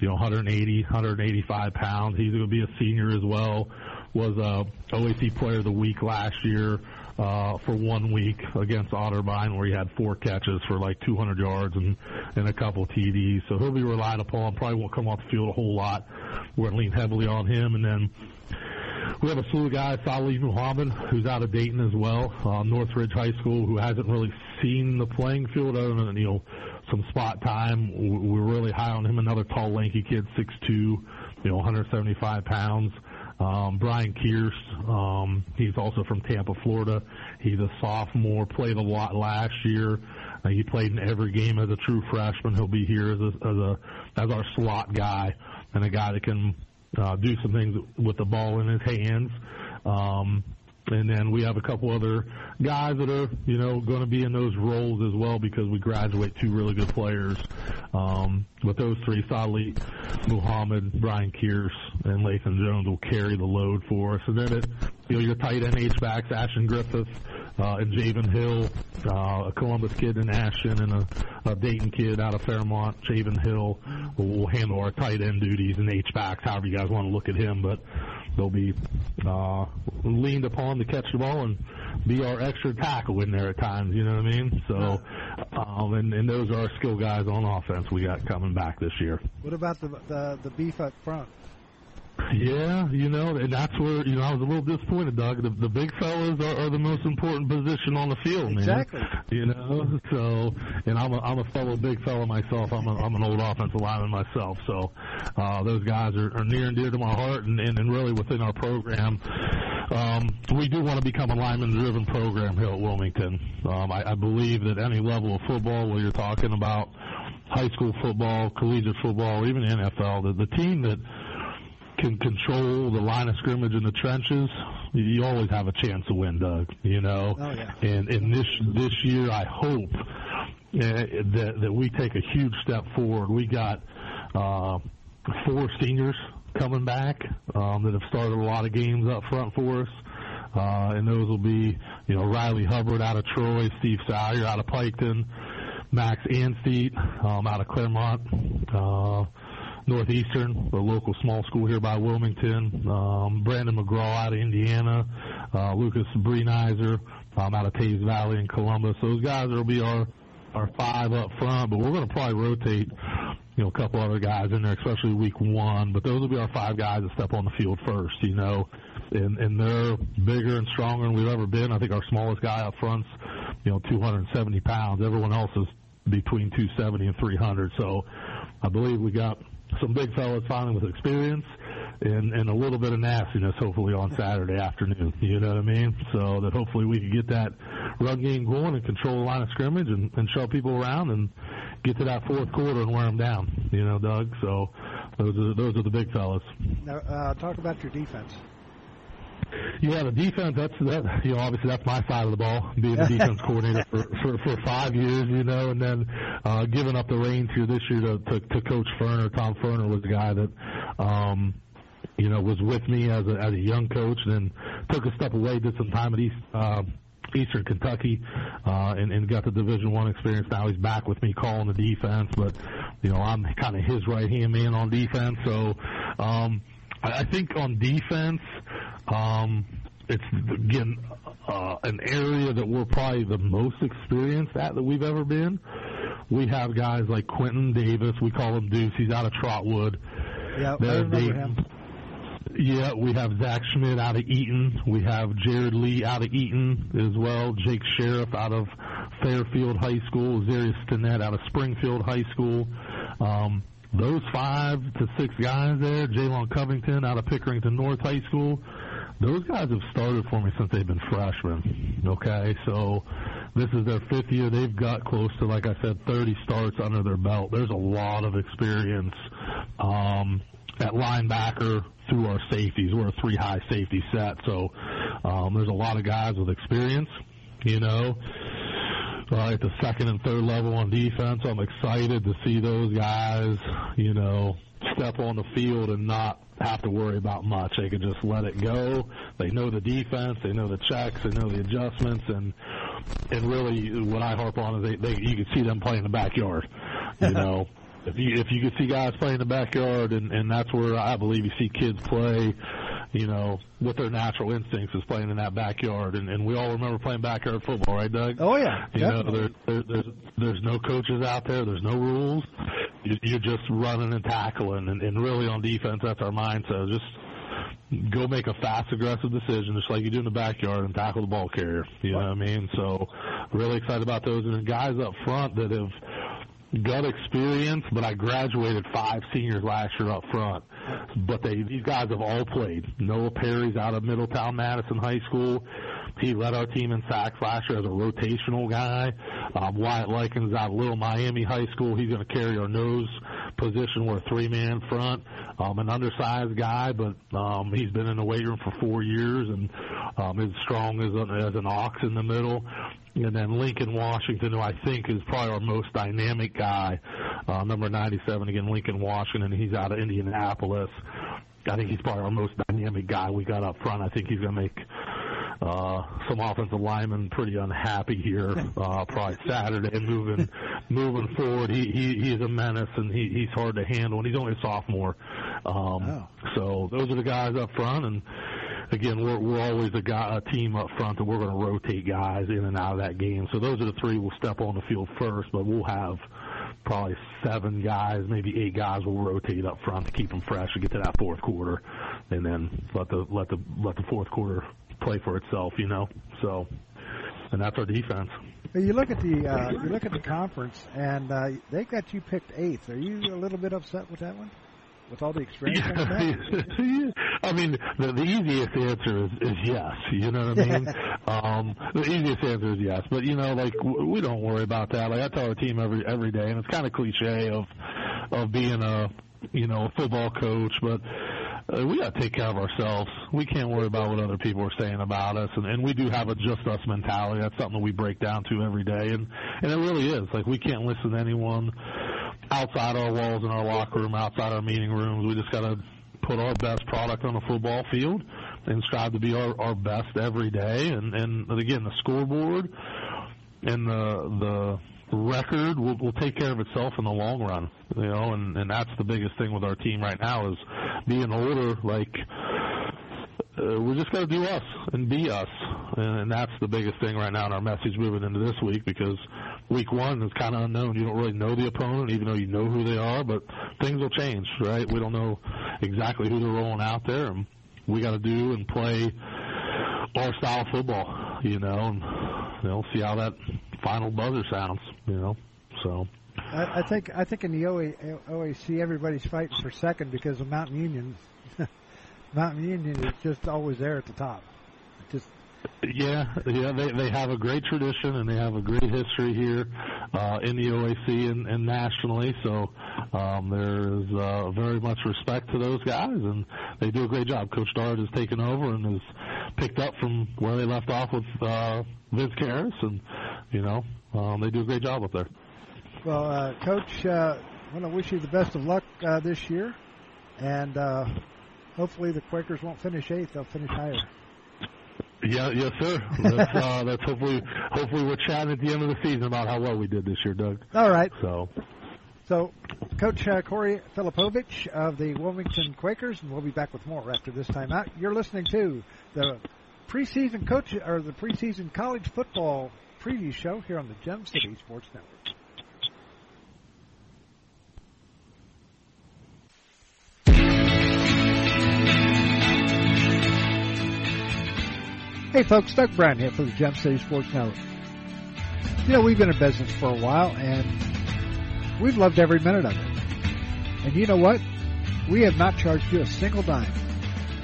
you know, 180, 185 pounds. He's going to be a senior as well. Was a OAC Player of the Week last year uh, for one week against Otterbein, where he had four catches for like 200 yards and and a couple TDs. So he'll be relied upon. Probably won't come off the field a whole lot. We're going to lean heavily on him, and then we have a slew of guys, Salih Muhammad, who's out of Dayton as well, uh, Northridge High School, who hasn't really seen the playing field other than, you know, some spot time. We're really high on him. Another tall, lanky kid, 6'2", you know, 175 pounds. Um, Brian Kearse, um, he's also from Tampa, Florida. He's a sophomore, played a lot last year. Uh, he played in every game as a true freshman. He'll be here as a, as a as our slot guy and a guy that can uh, do some things with the ball in his hands. Um, and then we have a couple other guys that are, you know, going to be in those roles as well because we graduate two really good players. Um, but those three, Salih, Muhammad, Brian Kearse, and Lathan Jones will carry the load for us. And then it, you know, your tight end H-backs, Ashton Griffith, uh, and Javen Hill, uh, a Columbus kid in Ashton and a, a Dayton kid out of Fairmont, Javen Hill will, will handle our tight end duties and H-backs, however you guys want to look at him, but they'll be, uh, leaned upon to catch the ball and be our extra tackle in there at times, you know what I mean? So, um, and, and those are our skill guys on offense we got coming back this year. What about the the, the beef up front? <laughs> Yeah, you know, and that's where you know I was a little disappointed, Doug. The, the big fellas are, are the most important position on the field, man. Exactly. You know, so and I'm a I'm a fellow big fella myself. I'm a I'm an old offensive lineman myself, so uh, those guys are, are near and dear to my heart, and, and and really within our program. Um, we do want to become a lineman-driven program here at Wilmington. Um, I, I believe that any level of football, whether you're talking about high school football, collegiate football, even NFL, the, the team that can control the line of scrimmage in the trenches, you always have a chance to win, Doug. You know, Oh, yeah. and and this this year, I hope uh, that that we take a huge step forward. We got uh, four seniors coming back um, that have started a lot of games up front for us. Uh, and those will be, you know, Riley Hubbard out of Troy, Steve Sawyer out of Piketon, Max Ansteet um, out of Clermont, uh, Northeastern, a local small school here by Wilmington, um, Brandon McGraw out of Indiana, uh, Lucas Brenizer um, out of Teays Valley in Columbus. Those guys will be our our five up front, but we're going to probably rotate, you know, a couple other guys in there, especially week one. But those will be our five guys that step on the field first, you know, and and they're bigger and stronger than we've ever been. I think our smallest guy up front's, you know, 270 pounds. Everyone else is between 270 and 300. So I believe we got some big fellas finally with experience and and a little bit of nastiness hopefully on Saturday afternoon. You know what I mean? So that hopefully we can get that run game going and control the line of scrimmage and, and show people around and get to that fourth quarter and wear them down. You know, Doug. So those are those are the big fellas. Now, uh, talk about your defense. Yeah, the defense. That's that. You know, obviously that's my side of the ball, being the <laughs> defense coordinator for, for for five years. You know, and then uh, giving up the reins here this year to, to to Coach Ferner. Tom Ferner was the guy that. um you know, was with me as a as a young coach, and then took a step away, did some time at East uh, Eastern Kentucky, uh, and, and got the Division One experience. Now he's back with me calling the defense, but you know, I'm kind of his right hand man on defense. So, um, I, I think on defense, um, it's again uh, an area that we're probably the most experienced at that we've ever been. We have guys like Quentin Davis. We call him Deuce. He's out of Trotwood. Yeah, I remember they- him. yeah, we have Zach Schmidt out of Eaton. We have Jared Lee out of Eaton as well. Jake Sheriff out of Fairfield High School. Zarius Stinnett out of Springfield High School. Um, those five to six guys there, Jalen Covington out of Pickerington North High School, those guys have started for me since they've been freshmen. Okay, so this is their fifth year. They've got close to, like I said, 30 starts under their belt. There's a lot of experience um, at linebacker through our safeties. We're a three high safety set, so um, there's a lot of guys with experience. You know, uh, at the second and third level on defense, I'm excited to see those guys. You know, step on the field and not have to worry about much. They can just let it go. They know the defense, they know the checks, they know the adjustments, and and really what I harp on is they, they you can see them play in the backyard. You know, <laughs> if you if you can see guys play in the backyard, and and that's where I believe you see kids play. You know, what their natural instincts is playing in that backyard, and and we all remember playing backyard football, right, Doug? Oh yeah, You know, there, there, there's there's no coaches out there. There's no rules. You, you're just running and tackling, and, and really on defense, that's our mindset. Just go make a fast, aggressive decision, just like you do in the backyard, and tackle the ball carrier. You know what I mean? So, really excited about those, and then guys up front that have got experience, but I graduated five seniors last year up front. But they these guys have all played. Noah Perry's out of Middletown Madison High School. He led our team in sacks last year as a rotational guy. Um, Wyatt Likens out of Little Miami High School. He's going to carry our nose position. We're a three-man front. Um, an undersized guy, but um, he's been in the weight room for four years and um, is strong as an, as an ox in the middle. And then Lincoln Washington, who I think is probably our most dynamic guy, uh, number 97 again, Lincoln Washington. He's out of Indianapolis. I think he's probably our most dynamic guy we got up front. I think he's going to make uh, some offensive linemen pretty unhappy here. <laughs> Uh, probably Saturday moving moving forward. He he he's a menace and he he's hard to handle. And he's only a sophomore. Um, So those are the guys up front and. Again, we're we're always a guy a team up front that we're going to rotate guys in and out of that game. So those are the three we'll step on the field first, but we'll have probably seven guys, maybe eight guys will rotate up front to keep them fresh to get to that fourth quarter, and then let the let the let the fourth quarter play for itself, you know. So, and that's our defense. You look at the uh, you look at the conference, and uh, they got you picked eighth. Are you a little bit upset with that one? With all the <laughs> experience that? <laughs> I mean, the, the easiest answer is, is yes. You know what I mean? <laughs> um, the easiest answer is yes. But you know, like w- we don't worry about that. Like I tell our team every every day, and it's kind of cliche of of being a you know a football coach, but uh, we got to take care of ourselves. We can't worry about what other people are saying about us, and, and we do have a just us mentality. That's something that we break down to every day, and and it really is like we can't listen to anyone outside our walls in our locker room, outside our meeting rooms. We just got to put our best product on the football field and strive to be our, our best every day. And, and again, the scoreboard and the the record will, will take care of itself in the long run. You know, and, and that's the biggest thing with our team right now is being older. Like uh, we just got to do us and be us, and, and that's the biggest thing right now in our message moving into this week because week one is kind of unknown. You don't really know the opponent, even though you know who they are, but things will change, right? We don't know exactly who they're rolling out there, and we got to do and play our style of football, you know, and you know, see how that final buzzer sounds, you know. So I, I think I think in the OA, OAC everybody's fighting for second because of Mount Union. Mount Union is just always there at the top. Just yeah, yeah, they they have a great tradition and they have a great history here uh, in the OAC and, and nationally. So um, there is uh, very much respect to those guys, and they do a great job. Coach Dartt has taken over and has picked up from where they left off with uh, Vince Kehres, and you know um, they do a great job up there. Well, uh, Coach, uh, I want to wish you the best of luck uh, this year, and uh, hopefully the Quakers won't finish eighth; they'll finish higher. Yeah, yes, sir. That's, uh, <laughs> that's hopefully hopefully we're chatting at the end of the season about how well we did this year, Doug. All right. So, so Coach uh, Corey Filipovich of the Wilmington Quakers, and we'll be back with more after this time out. You're listening to the preseason coach or the preseason college football preview show here on the Gem City Sports Network. Hey folks, Doug Brown here for the Gem City Sports Network. You know, we've been in business for a while and we've loved every minute of it. And you know what? We have not charged you a single dime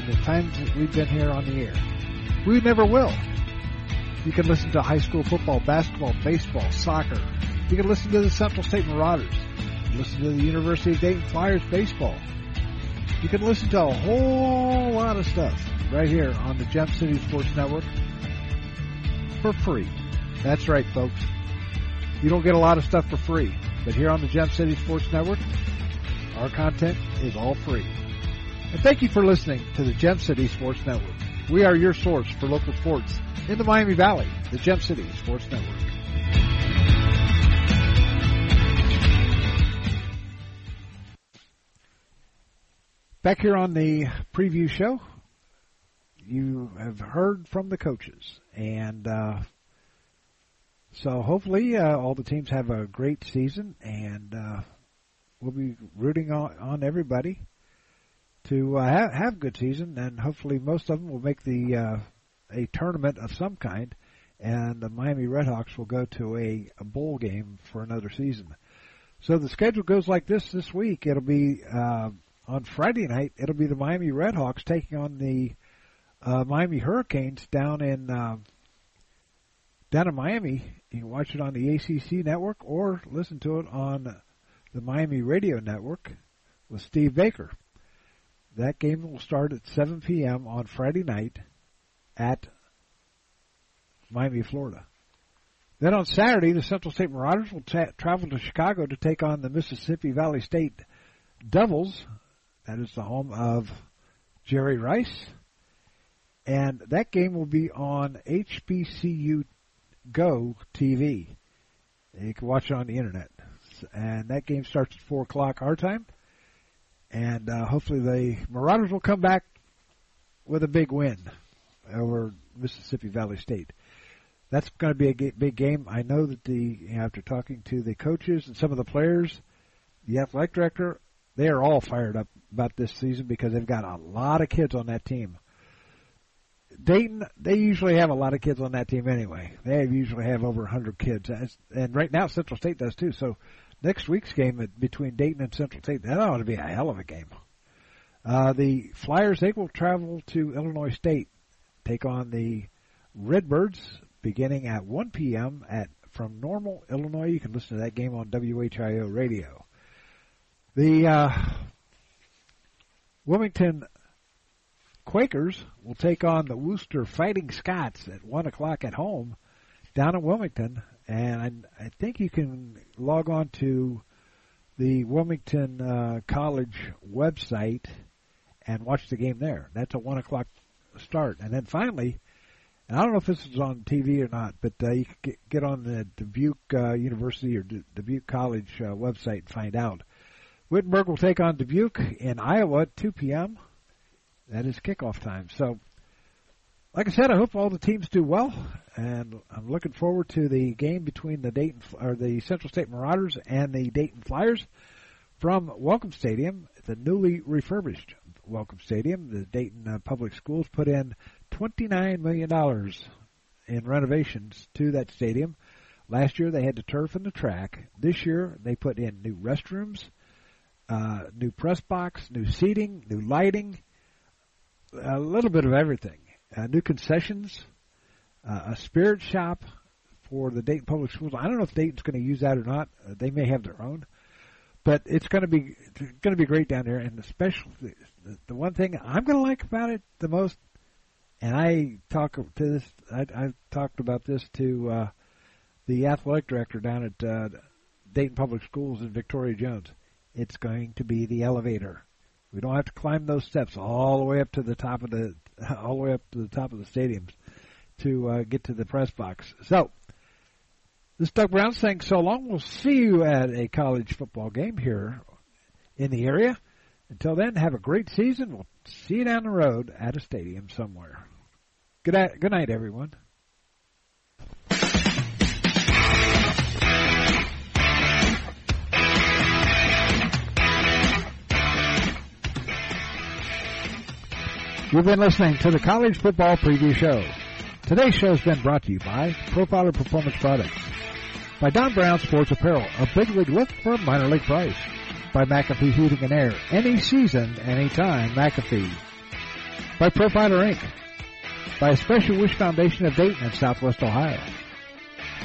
in the times that we've been here on the air. We never will. You can listen to high school football, basketball, baseball, soccer. You can listen to the Central State Marauders. listen to the University of Dayton Flyers baseball. You can listen to a whole lot of stuff right here on the Gem City Sports Network for free. That's right, folks. You don't get a lot of stuff for free, but here on the Gem City Sports Network, our content is all free. And thank you for listening to the Gem City Sports Network. We are your source for local sports in the Miami Valley, the Gem City Sports Network. Back here on the preview show, you have heard from the coaches, and uh, so hopefully uh, all the teams have a great season, and uh, we'll be rooting on, on everybody to uh, have, have a good season, and hopefully most of them will make the uh, a tournament of some kind, and the Miami Redhawks will go to a, a bowl game for another season. So the schedule goes like this this week. It'll be uh, on Friday night. It'll be the Miami Redhawks taking on the uh, Miami Hurricanes down in uh, down in Miami. You can watch it on the ACC network or listen to it on the Miami Radio Network with Steve Baker. That game will start at 7 p.m. on Friday night at Miami, Florida. Then on Saturday, the Central State Marauders will travel to Chicago to take on the Mississippi Valley State Devils. That is the home of Jerry Rice and that game will be on HBCU Go TV. You can watch it on the internet, and that game starts at four o'clock our time. And uh, hopefully the Marauders will come back with a big win over Mississippi Valley State. That's going to be a big game. I know that the after talking to the coaches and some of the players, the athletic director, they are all fired up about this season because they've got a lot of kids on that team Dayton, they usually have a lot of kids on that team anyway. They usually have over 100 kids. And right now Central State does too. So next week's game between Dayton and Central State, that ought to be a hell of a game. Uh, the Flyers, they will travel to Illinois State, take on the Redbirds beginning at 1 p.m. at from Normal, Illinois. You can listen to that game on WHIO radio. The uh, Wilmington Quakers will take on the Wooster Fighting Scots at 1 o'clock at home down in Wilmington. And I, I think you can log on to the Wilmington uh, College website and watch the game there. That's a 1 o'clock start. And then finally, and I don't know if this is on TV or not, but uh, you can get, get on the Dubuque uh, University or D- Dubuque College uh, website and find out. Wittenberg will take on Dubuque in Iowa at 2 p.m. That is kickoff time. So, like I said, I hope all the teams do well, and I'm looking forward to the game between the Dayton or the Central State Marauders and the Dayton Flyers from Welcome Stadium, the newly refurbished Welcome Stadium. The Dayton uh, Public Schools put in 29 million dollars in renovations to that stadium. Last year they had the turf and the track. This year they put in new restrooms, uh, new press box, new seating, new lighting, a little bit of everything. Uh, new concessions, uh, a spirit shop for the Dayton Public Schools. I don't know if Dayton's going to use that or not. Uh, they may have their own, but it's going to be going to be great down there. And especially the, the one thing I'm going to like about it the most, and I talk to this, I, I've talked about this to uh, the athletic director down at uh, Dayton Public Schools in Victoria Jones. It's going to be the elevator. We don't have to climb those steps all the way up to the top of the all the way up to the top of the stadiums to uh, get to the press box. So, this is Doug Brown saying so long. We'll see you at a college football game here in the area. Until then, have a great season. We'll see you down the road at a stadium somewhere. Good night, good night everyone. You've been listening to the College Football Preview Show. Today's show has been brought to you by Profiler Performance Products, by Don Brown Sports Apparel, a big league look for a minor league price, by McAfee Heating and Air, any season, anytime, McAfee, by Profiler Inc., by a Special Wish Foundation of Dayton and Southwest Ohio,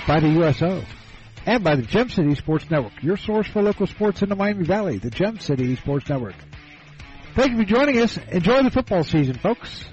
by the USO, and by the Gem City Sports Network, your source for local sports in the Miami Valley, the Gem City Sports Network. Thank you for joining us. Enjoy the football season, folks.